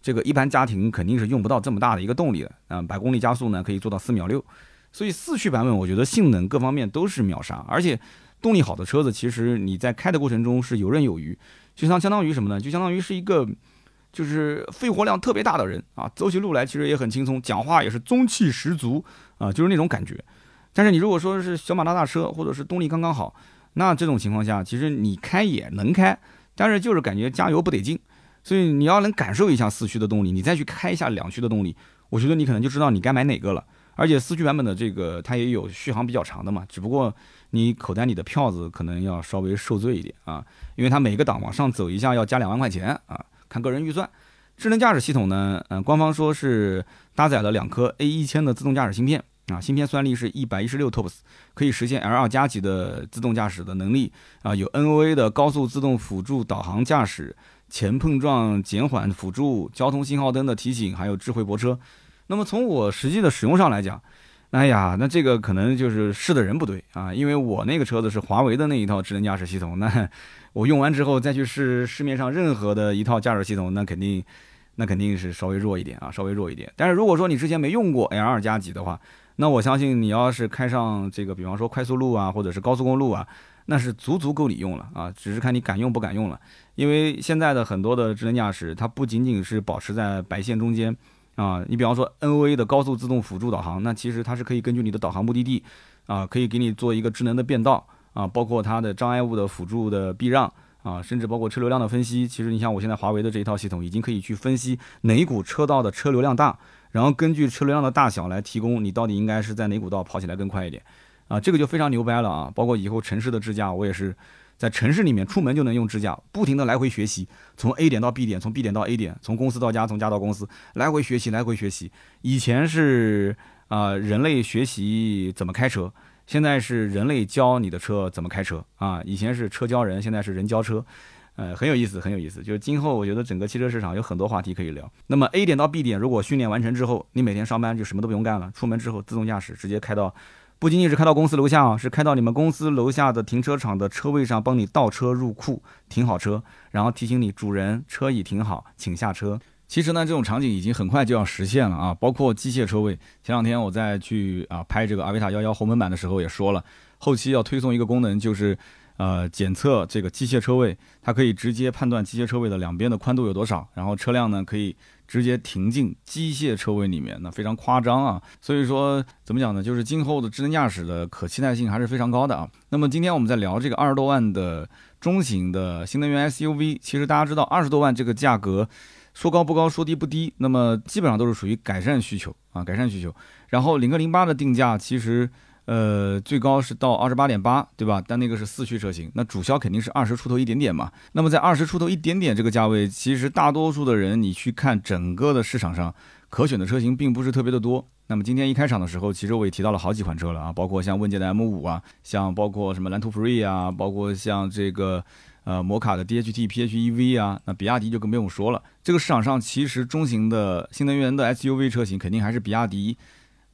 这个一般家庭肯定是用不到这么大的一个动力的啊。百公里加速呢可以做到四秒六，所以四驱版本我觉得性能各方面都是秒杀，而且。动力好的车子，其实你在开的过程中是游刃有余，就像相当于什么呢？就相当于是一个，就是肺活量特别大的人啊，走起路来其实也很轻松，讲话也是中气十足啊，就是那种感觉。但是你如果说是小马拉大车，或者是动力刚刚好，那这种情况下，其实你开也能开，但是就是感觉加油不得劲。所以你要能感受一下四驱的动力，你再去开一下两驱的动力，我觉得你可能就知道你该买哪个了。而且四驱版本的这个它也有续航比较长的嘛，只不过。你口袋里的票子可能要稍微受罪一点啊，因为它每个档往上走一下要加两万块钱啊，看个人预算。智能驾驶系统呢，嗯，官方说是搭载了两颗 A 一千的自动驾驶芯片啊，芯片算力是一百一十六 TOPS，可以实现 L 二加级的自动驾驶的能力啊，有 NOA 的高速自动辅助导航驾驶、前碰撞减缓辅助、交通信号灯的提醒，还有智慧泊车。那么从我实际的使用上来讲，哎呀，那这个可能就是试的人不对啊，因为我那个车子是华为的那一套智能驾驶系统，那我用完之后再去试市面上任何的一套驾驶系统，那肯定。那肯定是稍微弱一点啊，稍微弱一点。但是如果说你之前没用过 L 二加级的话，那我相信你要是开上这个，比方说快速路啊，或者是高速公路啊，那是足足够你用了啊，只是看你敢用不敢用了。因为现在的很多的智能驾驶，它不仅仅是保持在白线中间啊，你比方说 NOA 的高速自动辅助导航，那其实它是可以根据你的导航目的地啊，可以给你做一个智能的变道啊，包括它的障碍物的辅助的避让。啊，甚至包括车流量的分析，其实你像我现在华为的这一套系统，已经可以去分析哪一股车道的车流量大，然后根据车流量的大小来提供你到底应该是在哪股道跑起来更快一点，啊，这个就非常牛掰了啊！包括以后城市的智驾，我也是在城市里面出门就能用支架，不停的来回学习，从 A 点到 B 点，从 B 点到 A 点，从公司到家，从家到公司，来回学习，来回学习。以前是啊，人类学习怎么开车。现在是人类教你的车怎么开车啊？以前是车教人，现在是人教车，呃，很有意思，很有意思。就是今后我觉得整个汽车市场有很多话题可以聊。那么 A 点到 B 点，如果训练完成之后，你每天上班就什么都不用干了，出门之后自动驾驶直接开到，不仅仅是开到公司楼下啊，是开到你们公司楼下的停车场的车位上，帮你倒车入库，停好车，然后提醒你主人车已停好，请下车。其实呢，这种场景已经很快就要实现了啊！包括机械车位，前两天我在去啊拍这个阿维塔幺幺红门版的时候也说了，后期要推送一个功能，就是呃检测这个机械车位，它可以直接判断机械车位的两边的宽度有多少，然后车辆呢可以直接停进机械车位里面，那非常夸张啊！所以说怎么讲呢？就是今后的智能驾驶的可期待性还是非常高的啊！那么今天我们在聊这个二十多万的中型的新能源 SUV，其实大家知道二十多万这个价格。说高不高，说低不低，那么基本上都是属于改善需求啊，改善需求。然后领克零八的定价其实，呃，最高是到二十八点八，对吧？但那个是四驱车型，那主销肯定是二十出头一点点嘛。那么在二十出头一点点这个价位，其实大多数的人，你去看整个的市场上可选的车型并不是特别的多。那么今天一开场的时候，其实我也提到了好几款车了啊，包括像问界的 M 五啊，像包括什么蓝图 Free 啊，包括像这个。呃，摩卡的 DHT PHEV 啊，那比亚迪就更不用说了。这个市场上其实中型的新能源的 SUV 车型肯定还是比亚迪，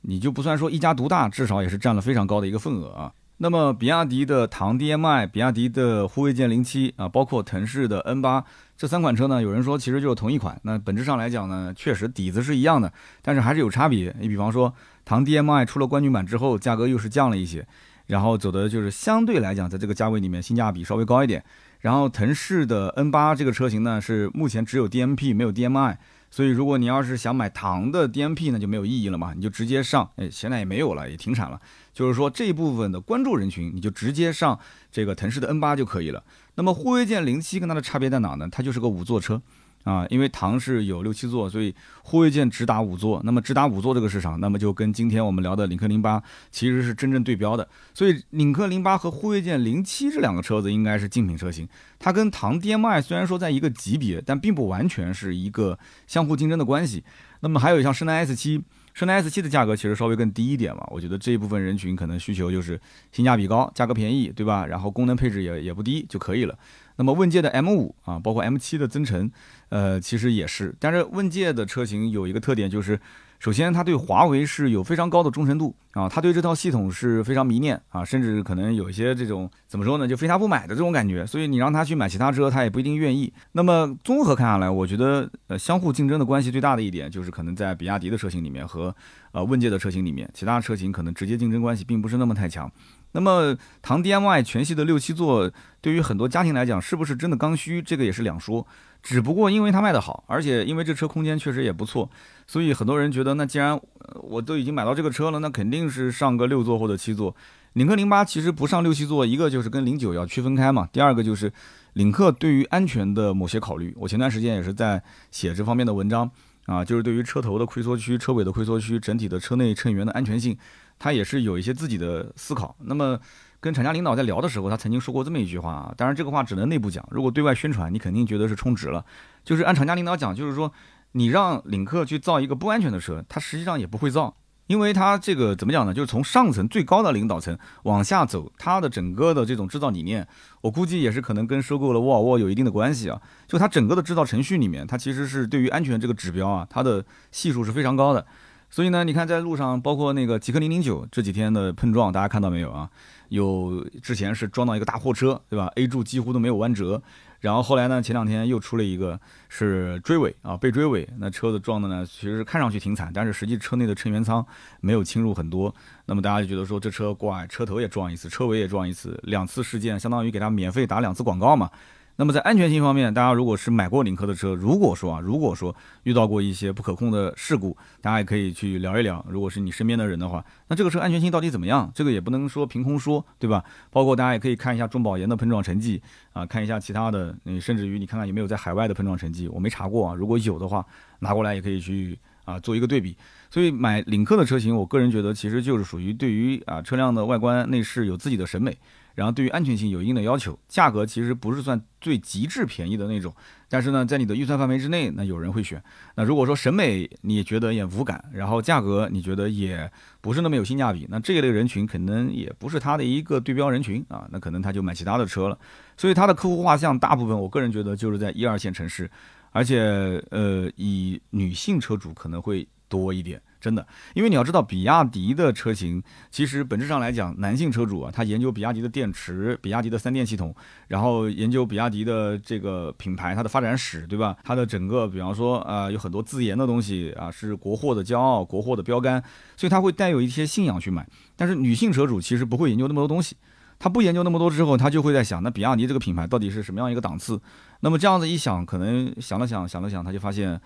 你就不算说一家独大，至少也是占了非常高的一个份额啊。那么比亚迪的唐 DM-i、比亚迪的护卫舰零七啊，包括腾势的 N 八这三款车呢，有人说其实就是同一款。那本质上来讲呢，确实底子是一样的，但是还是有差别。你比方说唐 DM-i 出了冠军版之后，价格又是降了一些，然后走的就是相对来讲，在这个价位里面性价比稍微高一点。然后腾势的 N 八这个车型呢，是目前只有 DMP 没有 DMI，所以如果你要是想买唐的 DMP 呢，就没有意义了嘛，你就直接上，哎，现在也没有了，也停产了。就是说这一部分的关注人群，你就直接上这个腾势的 N 八就可以了。那么护卫舰零七跟它的差别在哪呢？它就是个五座车。啊，因为唐是有六七座，所以护卫舰只打五座。那么只打五座这个市场，那么就跟今天我们聊的领克零八其实是真正对标的。所以领克零八和护卫舰零七这两个车子应该是竞品车型。它跟唐 DM-i 虽然说在一个级别，但并不完全是一个相互竞争的关系。那么还有像圣诞 S 七，圣诞 S 七的价格其实稍微更低一点嘛。我觉得这一部分人群可能需求就是性价比高，价格便宜，对吧？然后功能配置也也不低就可以了。那么问界的 M 五啊，包括 M 七的增程，呃，其实也是。但是问界的车型有一个特点，就是首先它对华为是有非常高的忠诚度啊，它对这套系统是非常迷恋啊，甚至可能有一些这种怎么说呢，就非他不买的这种感觉。所以你让他去买其他车，他也不一定愿意。那么综合看下来，我觉得呃，相互竞争的关系最大的一点，就是可能在比亚迪的车型里面和呃问界的车型里面，其他车型可能直接竞争关系并不是那么太强。那么唐 DM-i 全系的六七座，对于很多家庭来讲，是不是真的刚需？这个也是两说。只不过因为它卖得好，而且因为这车空间确实也不错，所以很多人觉得，那既然我都已经买到这个车了，那肯定是上个六座或者七座。领克零八其实不上六七座，一个就是跟零九要区分开嘛，第二个就是领克对于安全的某些考虑。我前段时间也是在写这方面的文章啊，就是对于车头的溃缩区、车尾的溃缩区、整体的车内乘员的安全性。他也是有一些自己的思考。那么，跟厂家领导在聊的时候，他曾经说过这么一句话啊。当然，这个话只能内部讲。如果对外宣传，你肯定觉得是充值了。就是按厂家领导讲，就是说，你让领克去造一个不安全的车，他实际上也不会造因为它这个怎么讲呢？就是从上层最高的领导层往下走，它的整个的这种制造理念，我估计也是可能跟收购了沃尔沃有一定的关系啊。就它整个的制造程序里面，它其实是对于安全这个指标啊，它的系数是非常高的。所以呢，你看在路上，包括那个极氪零零九这几天的碰撞，大家看到没有啊？有之前是撞到一个大货车，对吧？A 柱几乎都没有弯折。然后后来呢？前两天又出了一个，是追尾啊，被追尾。那车子撞的呢，其实看上去挺惨，但是实际车内的乘员舱没有侵入很多。那么大家就觉得说，这车怪，车头也撞一次，车尾也撞一次，两次事件，相当于给他免费打两次广告嘛。那么在安全性方面，大家如果是买过领克的车，如果说啊，如果说遇到过一些不可控的事故，大家也可以去聊一聊。如果是你身边的人的话，那这个车安全性到底怎么样？这个也不能说凭空说，对吧？包括大家也可以看一下中保研的碰撞成绩啊，看一下其他的，你甚至于你看看有没有在海外的碰撞成绩，我没查过啊。如果有的话，拿过来也可以去啊做一个对比。所以买领克的车型，我个人觉得其实就是属于对于啊车辆的外观内饰有自己的审美。然后对于安全性有一定的要求，价格其实不是算最极致便宜的那种，但是呢，在你的预算范围之内，那有人会选。那如果说审美你觉得也无感，然后价格你觉得也不是那么有性价比，那这一类人群可能也不是他的一个对标人群啊，那可能他就买其他的车了。所以他的客户画像大部分，我个人觉得就是在一二线城市，而且呃，以女性车主可能会多一点。真的，因为你要知道，比亚迪的车型其实本质上来讲，男性车主啊，他研究比亚迪的电池、比亚迪的三电系统，然后研究比亚迪的这个品牌它的发展史，对吧？它的整个，比方说啊，有很多自研的东西啊，是国货的骄傲、国货的标杆，所以他会带有一些信仰去买。但是女性车主其实不会研究那么多东西，他不研究那么多之后，他就会在想，那比亚迪这个品牌到底是什么样一个档次？那么这样子一想，可能想了想，想了想，他就发现。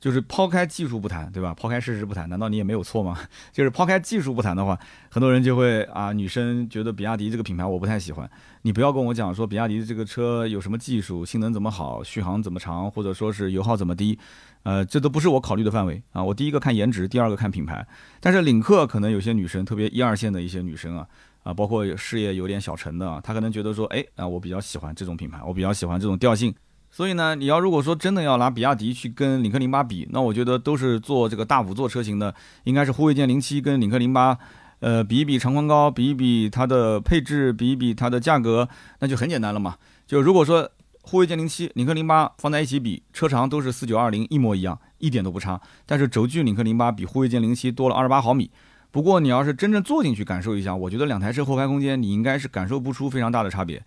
就是抛开技术不谈，对吧？抛开事实不谈，难道你也没有错吗？(laughs) 就是抛开技术不谈的话，很多人就会啊，女生觉得比亚迪这个品牌我不太喜欢。你不要跟我讲说比亚迪这个车有什么技术，性能怎么好，续航怎么长，或者说是油耗怎么低，呃，这都不是我考虑的范围啊。我第一个看颜值，第二个看品牌。但是领克可能有些女生，特别一二线的一些女生啊，啊，包括事业有点小成的啊，她可能觉得说，哎啊，我比较喜欢这种品牌，我比较喜欢这种调性。所以呢，你要如果说真的要拿比亚迪去跟领克零八比，那我觉得都是做这个大五座车型的，应该是护卫舰零七跟领克零八，呃，比一比长宽高，比一比它的配置，比一比它的价格，那就很简单了嘛。就如果说护卫舰零七、领克零八放在一起比，车长都是四九二零，一模一样，一点都不差。但是轴距领克零八比护卫舰零七多了二十八毫米。不过你要是真正坐进去感受一下，我觉得两台车后排空间你应该是感受不出非常大的差别。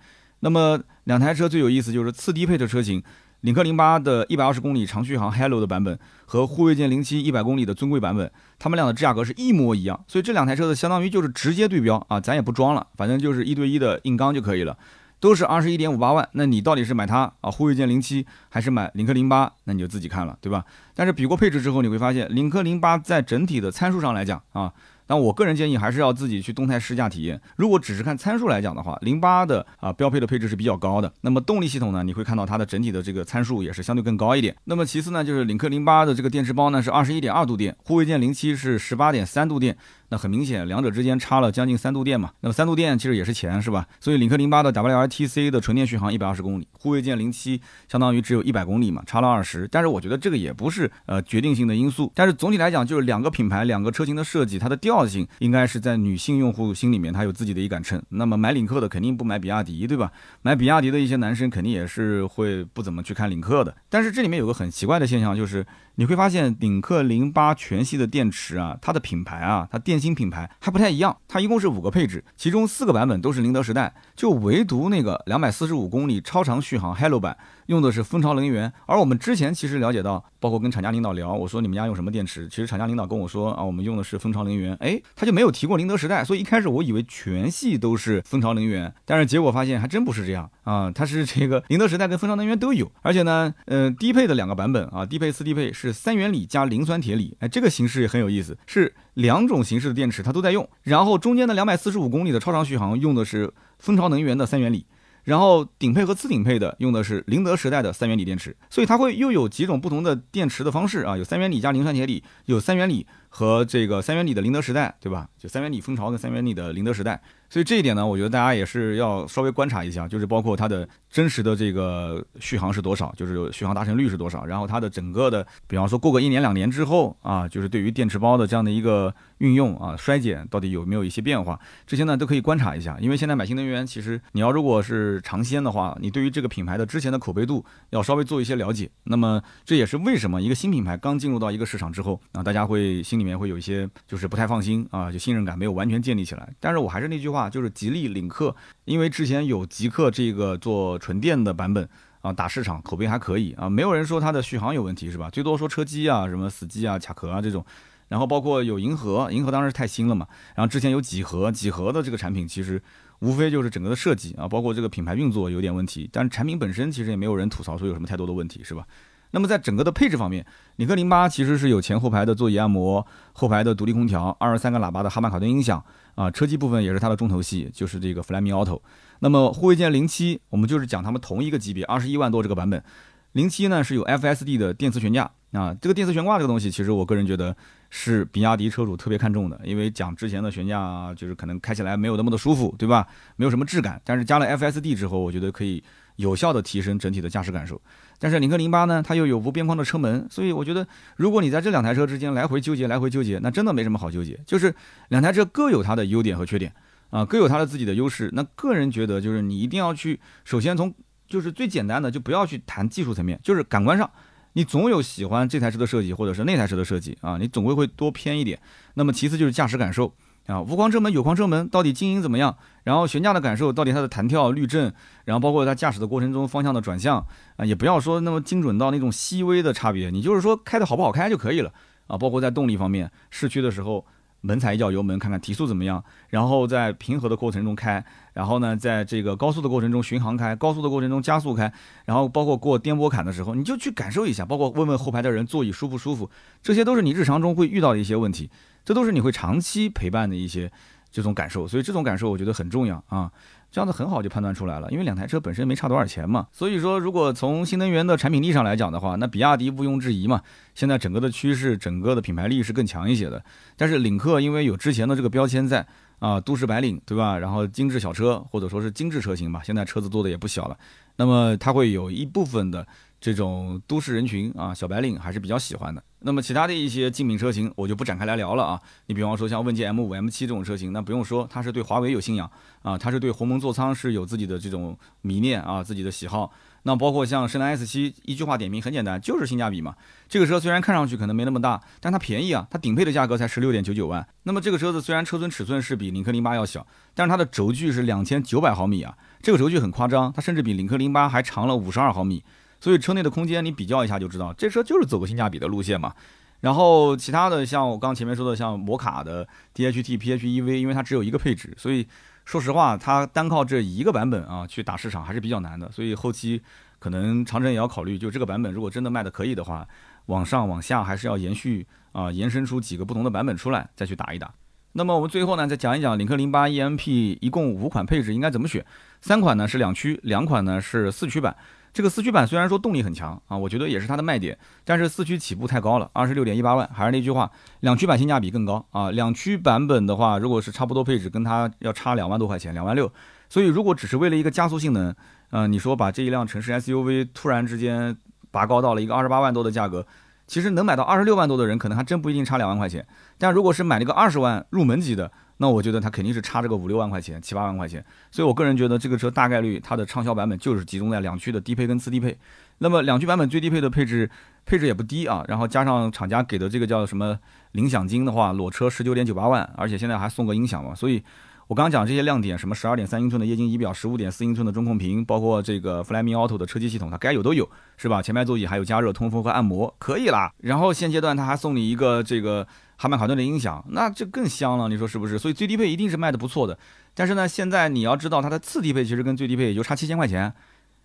那么两台车最有意思就是次低配的车型，领克零八的一百二十公里长续航 Hello 的版本和护卫舰零七一百公里的尊贵版本，它们俩的价格是一模一样，所以这两台车子相当于就是直接对标啊，咱也不装了，反正就是一对一的硬刚就可以了，都是二十一点五八万，那你到底是买它啊护卫舰零七还是买领克零八，那你就自己看了，对吧？但是比过配置之后，你会发现领克零八在整体的参数上来讲啊。但我个人建议还是要自己去动态试驾体验。如果只是看参数来讲的话，零八的啊标配的配置是比较高的。那么动力系统呢，你会看到它的整体的这个参数也是相对更高一点。那么其次呢，就是领克零八的这个电池包呢是二十一点二度电，护卫舰零七是十八点三度电。那很明显，两者之间差了将近三度电嘛。那么三度电其实也是钱，是吧？所以领克零八的 WLTC 的纯电续航一百二十公里，护卫舰零七相当于只有一百公里嘛，差了二十。但是我觉得这个也不是呃决定性的因素。但是总体来讲，就是两个品牌、两个车型的设计，它的调性应该是在女性用户心里面，它有自己的一杆秤。那么买领克的肯定不买比亚迪，对吧？买比亚迪的一些男生肯定也是会不怎么去看领克的。但是这里面有个很奇怪的现象，就是你会发现领克零八全系的电池啊，它的品牌啊，它电。芯品牌还不太一样，它一共是五个配置，其中四个版本都是宁德时代，就唯独那个两百四十五公里超长续航 Hello 版用的是蜂巢能源。而我们之前其实了解到，包括跟厂家领导聊，我说你们家用什么电池？其实厂家领导跟我说啊，我们用的是蜂巢能源。哎，他就没有提过宁德时代，所以一开始我以为全系都是蜂巢能源，但是结果发现还真不是这样啊，它是这个宁德时代跟蜂巢能源都有，而且呢，嗯，低配的两个版本啊，低配、次低配是三元锂加磷酸铁锂，哎，这个形式也很有意思，是。两种形式的电池它都在用，然后中间的两百四十五公里的超长续航用的是蜂巢能源的三元锂，然后顶配和次顶配的用的是宁德时代的三元锂电池，所以它会又有几种不同的电池的方式啊，有三元锂加磷酸铁锂，有三元锂和这个三元锂的宁德时代，对吧？就三元锂蜂巢跟三元锂的宁德时代。所以这一点呢，我觉得大家也是要稍微观察一下，就是包括它的真实的这个续航是多少，就是续航达成率是多少，然后它的整个的，比方说过个一年两年之后啊，就是对于电池包的这样的一个运用啊，衰减到底有没有一些变化，这些呢都可以观察一下。因为现在买新能源，其实你要如果是尝鲜的话，你对于这个品牌的之前的口碑度要稍微做一些了解。那么这也是为什么一个新品牌刚进入到一个市场之后啊，大家会心里里面会有一些就是不太放心啊，就信任感没有完全建立起来。但是我还是那句话，就是吉利领克，因为之前有极客这个做纯电的版本。啊，打市场口碑还可以啊，没有人说它的续航有问题是吧？最多说车机啊，什么死机啊、卡壳啊这种。然后包括有银河，银河当然是太新了嘛。然后之前有几何，几何的这个产品其实无非就是整个的设计啊，包括这个品牌运作有点问题，但是产品本身其实也没有人吐槽说有什么太多的问题是吧？那么在整个的配置方面，领克零八其实是有前后排的座椅按摩，后排的独立空调，二十三个喇叭的哈曼卡顿音响啊，车机部分也是它的重头戏，就是这个 Flyme Auto。那么护卫舰零七，我们就是讲他们同一个级别，二十一万多这个版本，零七呢是有 FSD 的电磁悬架啊，这个电磁悬挂这个东西，其实我个人觉得是比亚迪车主特别看重的，因为讲之前的悬架就是可能开起来没有那么的舒服，对吧？没有什么质感，但是加了 FSD 之后，我觉得可以有效的提升整体的驾驶感受。但是领克零八呢，它又有无边框的车门，所以我觉得如果你在这两台车之间来回纠结，来回纠结，那真的没什么好纠结，就是两台车各有它的优点和缺点。啊，各有它的自己的优势。那个人觉得，就是你一定要去，首先从就是最简单的，就不要去谈技术层面，就是感官上，你总有喜欢这台车的设计，或者是那台车的设计啊，你总归会多偏一点。那么其次就是驾驶感受啊，无框车门、有框车门到底经营怎么样？然后悬架的感受到底它的弹跳、滤震，然后包括它驾驶的过程中方向的转向啊，也不要说那么精准到那种细微的差别，你就是说开的好不好开就可以了啊。包括在动力方面，市区的时候。猛踩一脚油门，看看提速怎么样。然后在平和的过程中开，然后呢，在这个高速的过程中巡航开，高速的过程中加速开，然后包括过颠簸坎的时候，你就去感受一下，包括问问后排的人座椅舒不舒服，这些都是你日常中会遇到的一些问题，这都是你会长期陪伴的一些这种感受。所以这种感受我觉得很重要啊。这样子很好就判断出来了，因为两台车本身没差多少钱嘛，所以说如果从新能源的产品力上来讲的话，那比亚迪毋庸置疑嘛。现在整个的趋势，整个的品牌力是更强一些的。但是领克因为有之前的这个标签在啊，都市白领对吧？然后精致小车或者说是精致车型吧，现在车子做的也不小了，那么它会有一部分的。这种都市人群啊，小白领还是比较喜欢的。那么其他的一些竞品车型，我就不展开来聊了啊。你比方说像问界 M5、M7 这种车型，那不用说，它是对华为有信仰啊，它是对鸿蒙座舱是有自己的这种迷恋啊，自己的喜好。那包括像深蓝 S7，一句话点评很简单，就是性价比嘛。这个车虽然看上去可能没那么大，但它便宜啊，它顶配的价格才十六点九九万。那么这个车子虽然车尊尺寸是比领克零八要小，但是它的轴距是两千九百毫米啊，这个轴距很夸张，它甚至比领克零八还长了五十二毫米。所以车内的空间你比较一下就知道，这车就是走个性价比的路线嘛。然后其他的像我刚前面说的，像摩卡的 DHT PHEV，因为它只有一个配置，所以说实话，它单靠这一个版本啊去打市场还是比较难的。所以后期可能长城也要考虑，就这个版本如果真的卖的可以的话，往上往下还是要延续啊，延伸出几个不同的版本出来再去打一打。那么我们最后呢再讲一讲领克零八 EMP 一共五款配置应该怎么选，三款呢是两驱，两款呢是四驱版。这个四驱版虽然说动力很强啊，我觉得也是它的卖点，但是四驱起步太高了，二十六点一八万。还是那句话，两驱版性价比更高啊。两驱版本的话，如果是差不多配置，跟它要差两万多块钱，两万六。所以如果只是为了一个加速性能，嗯，你说把这一辆城市 SUV 突然之间拔高到了一个二十八万多的价格，其实能买到二十六万多的人，可能还真不一定差两万块钱。但如果是买那个二十万入门级的，那我觉得它肯定是差这个五六万块钱、七八万块钱，所以我个人觉得这个车大概率它的畅销版本就是集中在两驱的低配跟次低配。那么两驱版本最低配的配置配置也不低啊，然后加上厂家给的这个叫什么领享金的话，裸车十九点九八万，而且现在还送个音响嘛，所以我刚刚讲这些亮点，什么十二点三英寸的液晶仪表、十五点四英寸的中控屏，包括这个 Flyme Auto 的车机系统，它该有都有，是吧？前排座椅还有加热、通风和按摩，可以啦。然后现阶段它还送你一个这个。哈曼卡顿的音响，那这更香了，你说是不是？所以最低配一定是卖的不错的。但是呢，现在你要知道，它的次低配其实跟最低配也就差七千块钱。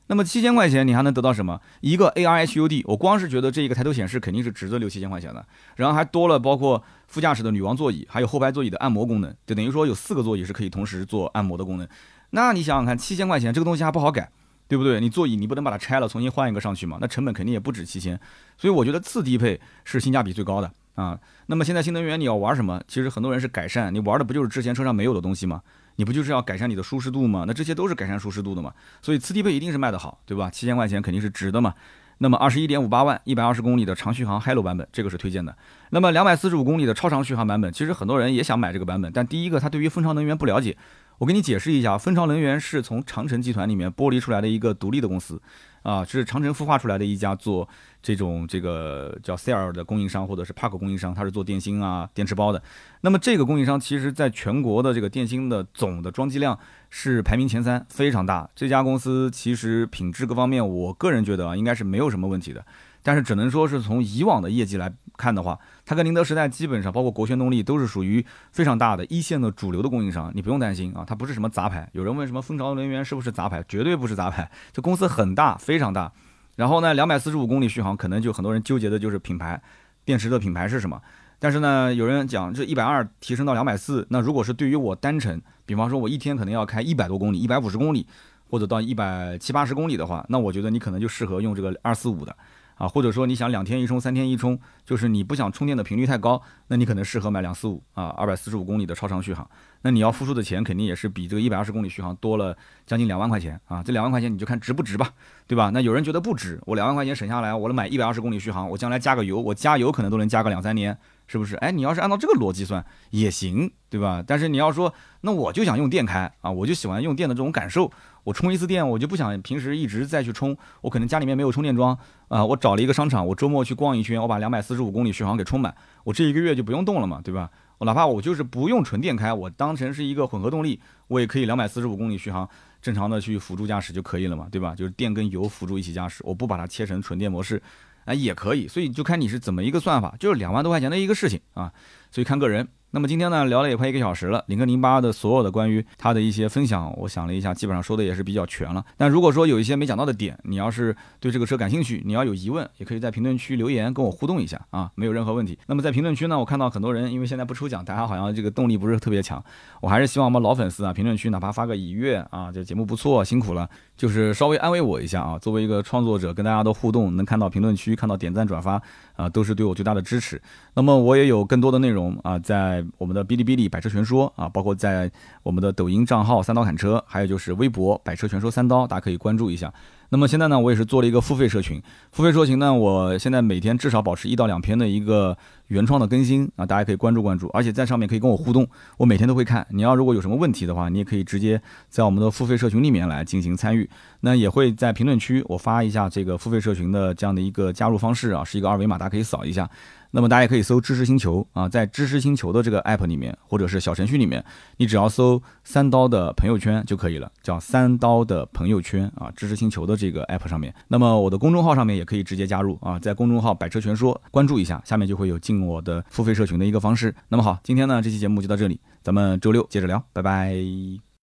那么七千块钱你还能得到什么？一个 AR HUD，我光是觉得这一个抬头显示肯定是值得六七千块钱的。然后还多了包括副驾驶的女王座椅，还有后排座椅的按摩功能，就等于说有四个座椅是可以同时做按摩的功能。那你想想看，七千块钱这个东西还不好改，对不对？你座椅你不能把它拆了重新换一个上去嘛？那成本肯定也不止七千。所以我觉得次低配是性价比最高的。啊，那么现在新能源你要玩什么？其实很多人是改善，你玩的不就是之前车上没有的东西吗？你不就是要改善你的舒适度吗？那这些都是改善舒适度的嘛。所以次低配一定是卖得好，对吧？七千块钱肯定是值的嘛。那么二十一点五八万一百二十公里的长续航 Hello 版本，这个是推荐的。那么两百四十五公里的超长续航版本，其实很多人也想买这个版本，但第一个他对于蜂巢能源不了解，我给你解释一下，蜂巢能源是从长城集团里面剥离出来的一个独立的公司。啊，是长城孵化出来的一家做这种这个叫 Cell 的供应商，或者是 Park 供应商，它是做电芯啊、电池包的。那么这个供应商其实在全国的这个电芯的总的装机量是排名前三，非常大。这家公司其实品质各方面，我个人觉得啊，应该是没有什么问题的。但是只能说是从以往的业绩来看的话，它跟宁德时代基本上，包括国轩动力都是属于非常大的一线的主流的供应商，你不用担心啊，它不是什么杂牌。有人问什么蜂巢能源是不是杂牌？绝对不是杂牌，这公司很大，非常大。然后呢，两百四十五公里续航，可能就很多人纠结的就是品牌，电池的品牌是什么？但是呢，有人讲这一百二提升到两百四，那如果是对于我单程，比方说我一天可能要开一百多公里，一百五十公里，或者到一百七八十公里的话，那我觉得你可能就适合用这个二四五的。啊，或者说你想两天一充、三天一充，就是你不想充电的频率太高，那你可能适合买两四五啊，二百四十五公里的超长续航。那你要付出的钱肯定也是比这个一百二十公里续航多了将近两万块钱啊。这两万块钱你就看值不值吧，对吧？那有人觉得不值，我两万块钱省下来，我能买一百二十公里续航，我将来加个油，我加油可能都能加个两三年，是不是？哎，你要是按照这个逻辑算也行，对吧？但是你要说，那我就想用电开啊，我就喜欢用电的这种感受。我充一次电，我就不想平时一直再去充。我可能家里面没有充电桩啊，我找了一个商场，我周末去逛一圈，我把两百四十五公里续航给充满，我这一个月就不用动了嘛，对吧？我哪怕我就是不用纯电开，我当成是一个混合动力，我也可以两百四十五公里续航正常的去辅助驾驶就可以了嘛，对吧？就是电跟油辅助一起驾驶，我不把它切成纯电模式，啊也可以。所以就看你是怎么一个算法，就是两万多块钱的一个事情啊，所以看个人。那么今天呢，聊了也快一个小时了。领克零八的所有的关于它的一些分享，我想了一下，基本上说的也是比较全了。但如果说有一些没讲到的点，你要是对这个车感兴趣，你要有疑问，也可以在评论区留言跟我互动一下啊，没有任何问题。那么在评论区呢，我看到很多人，因为现在不抽奖，大家好像这个动力不是特别强。我还是希望我们老粉丝啊，评论区哪怕发个已阅啊，这节目不错，辛苦了，就是稍微安慰我一下啊。作为一个创作者，跟大家的互动，能看到评论区，看到点赞转发啊，都是对我最大的支持。那么我也有更多的内容啊，在我们的哔哩哔哩。百车全说啊，包括在我们的抖音账号三刀砍车，还有就是微博百车全说三刀，大家可以关注一下。那么现在呢，我也是做了一个付费社群，付费社群呢，我现在每天至少保持一到两篇的一个原创的更新啊，大家可以关注关注，而且在上面可以跟我互动，我每天都会看。你要如果有什么问题的话，你也可以直接在我们的付费社群里面来进行参与。那也会在评论区我发一下这个付费社群的这样的一个加入方式啊，是一个二维码，大家可以扫一下。那么大家也可以搜知识星球啊，在知识星球的这个 app 里面，或者是小程序里面，你只要搜三刀的朋友圈就可以了，叫三刀的朋友圈啊，知识星球的这个 app 上面。那么我的公众号上面也可以直接加入啊，在公众号百车全说关注一下，下面就会有进我的付费社群的一个方式。那么好，今天呢这期节目就到这里，咱们周六接着聊，拜拜。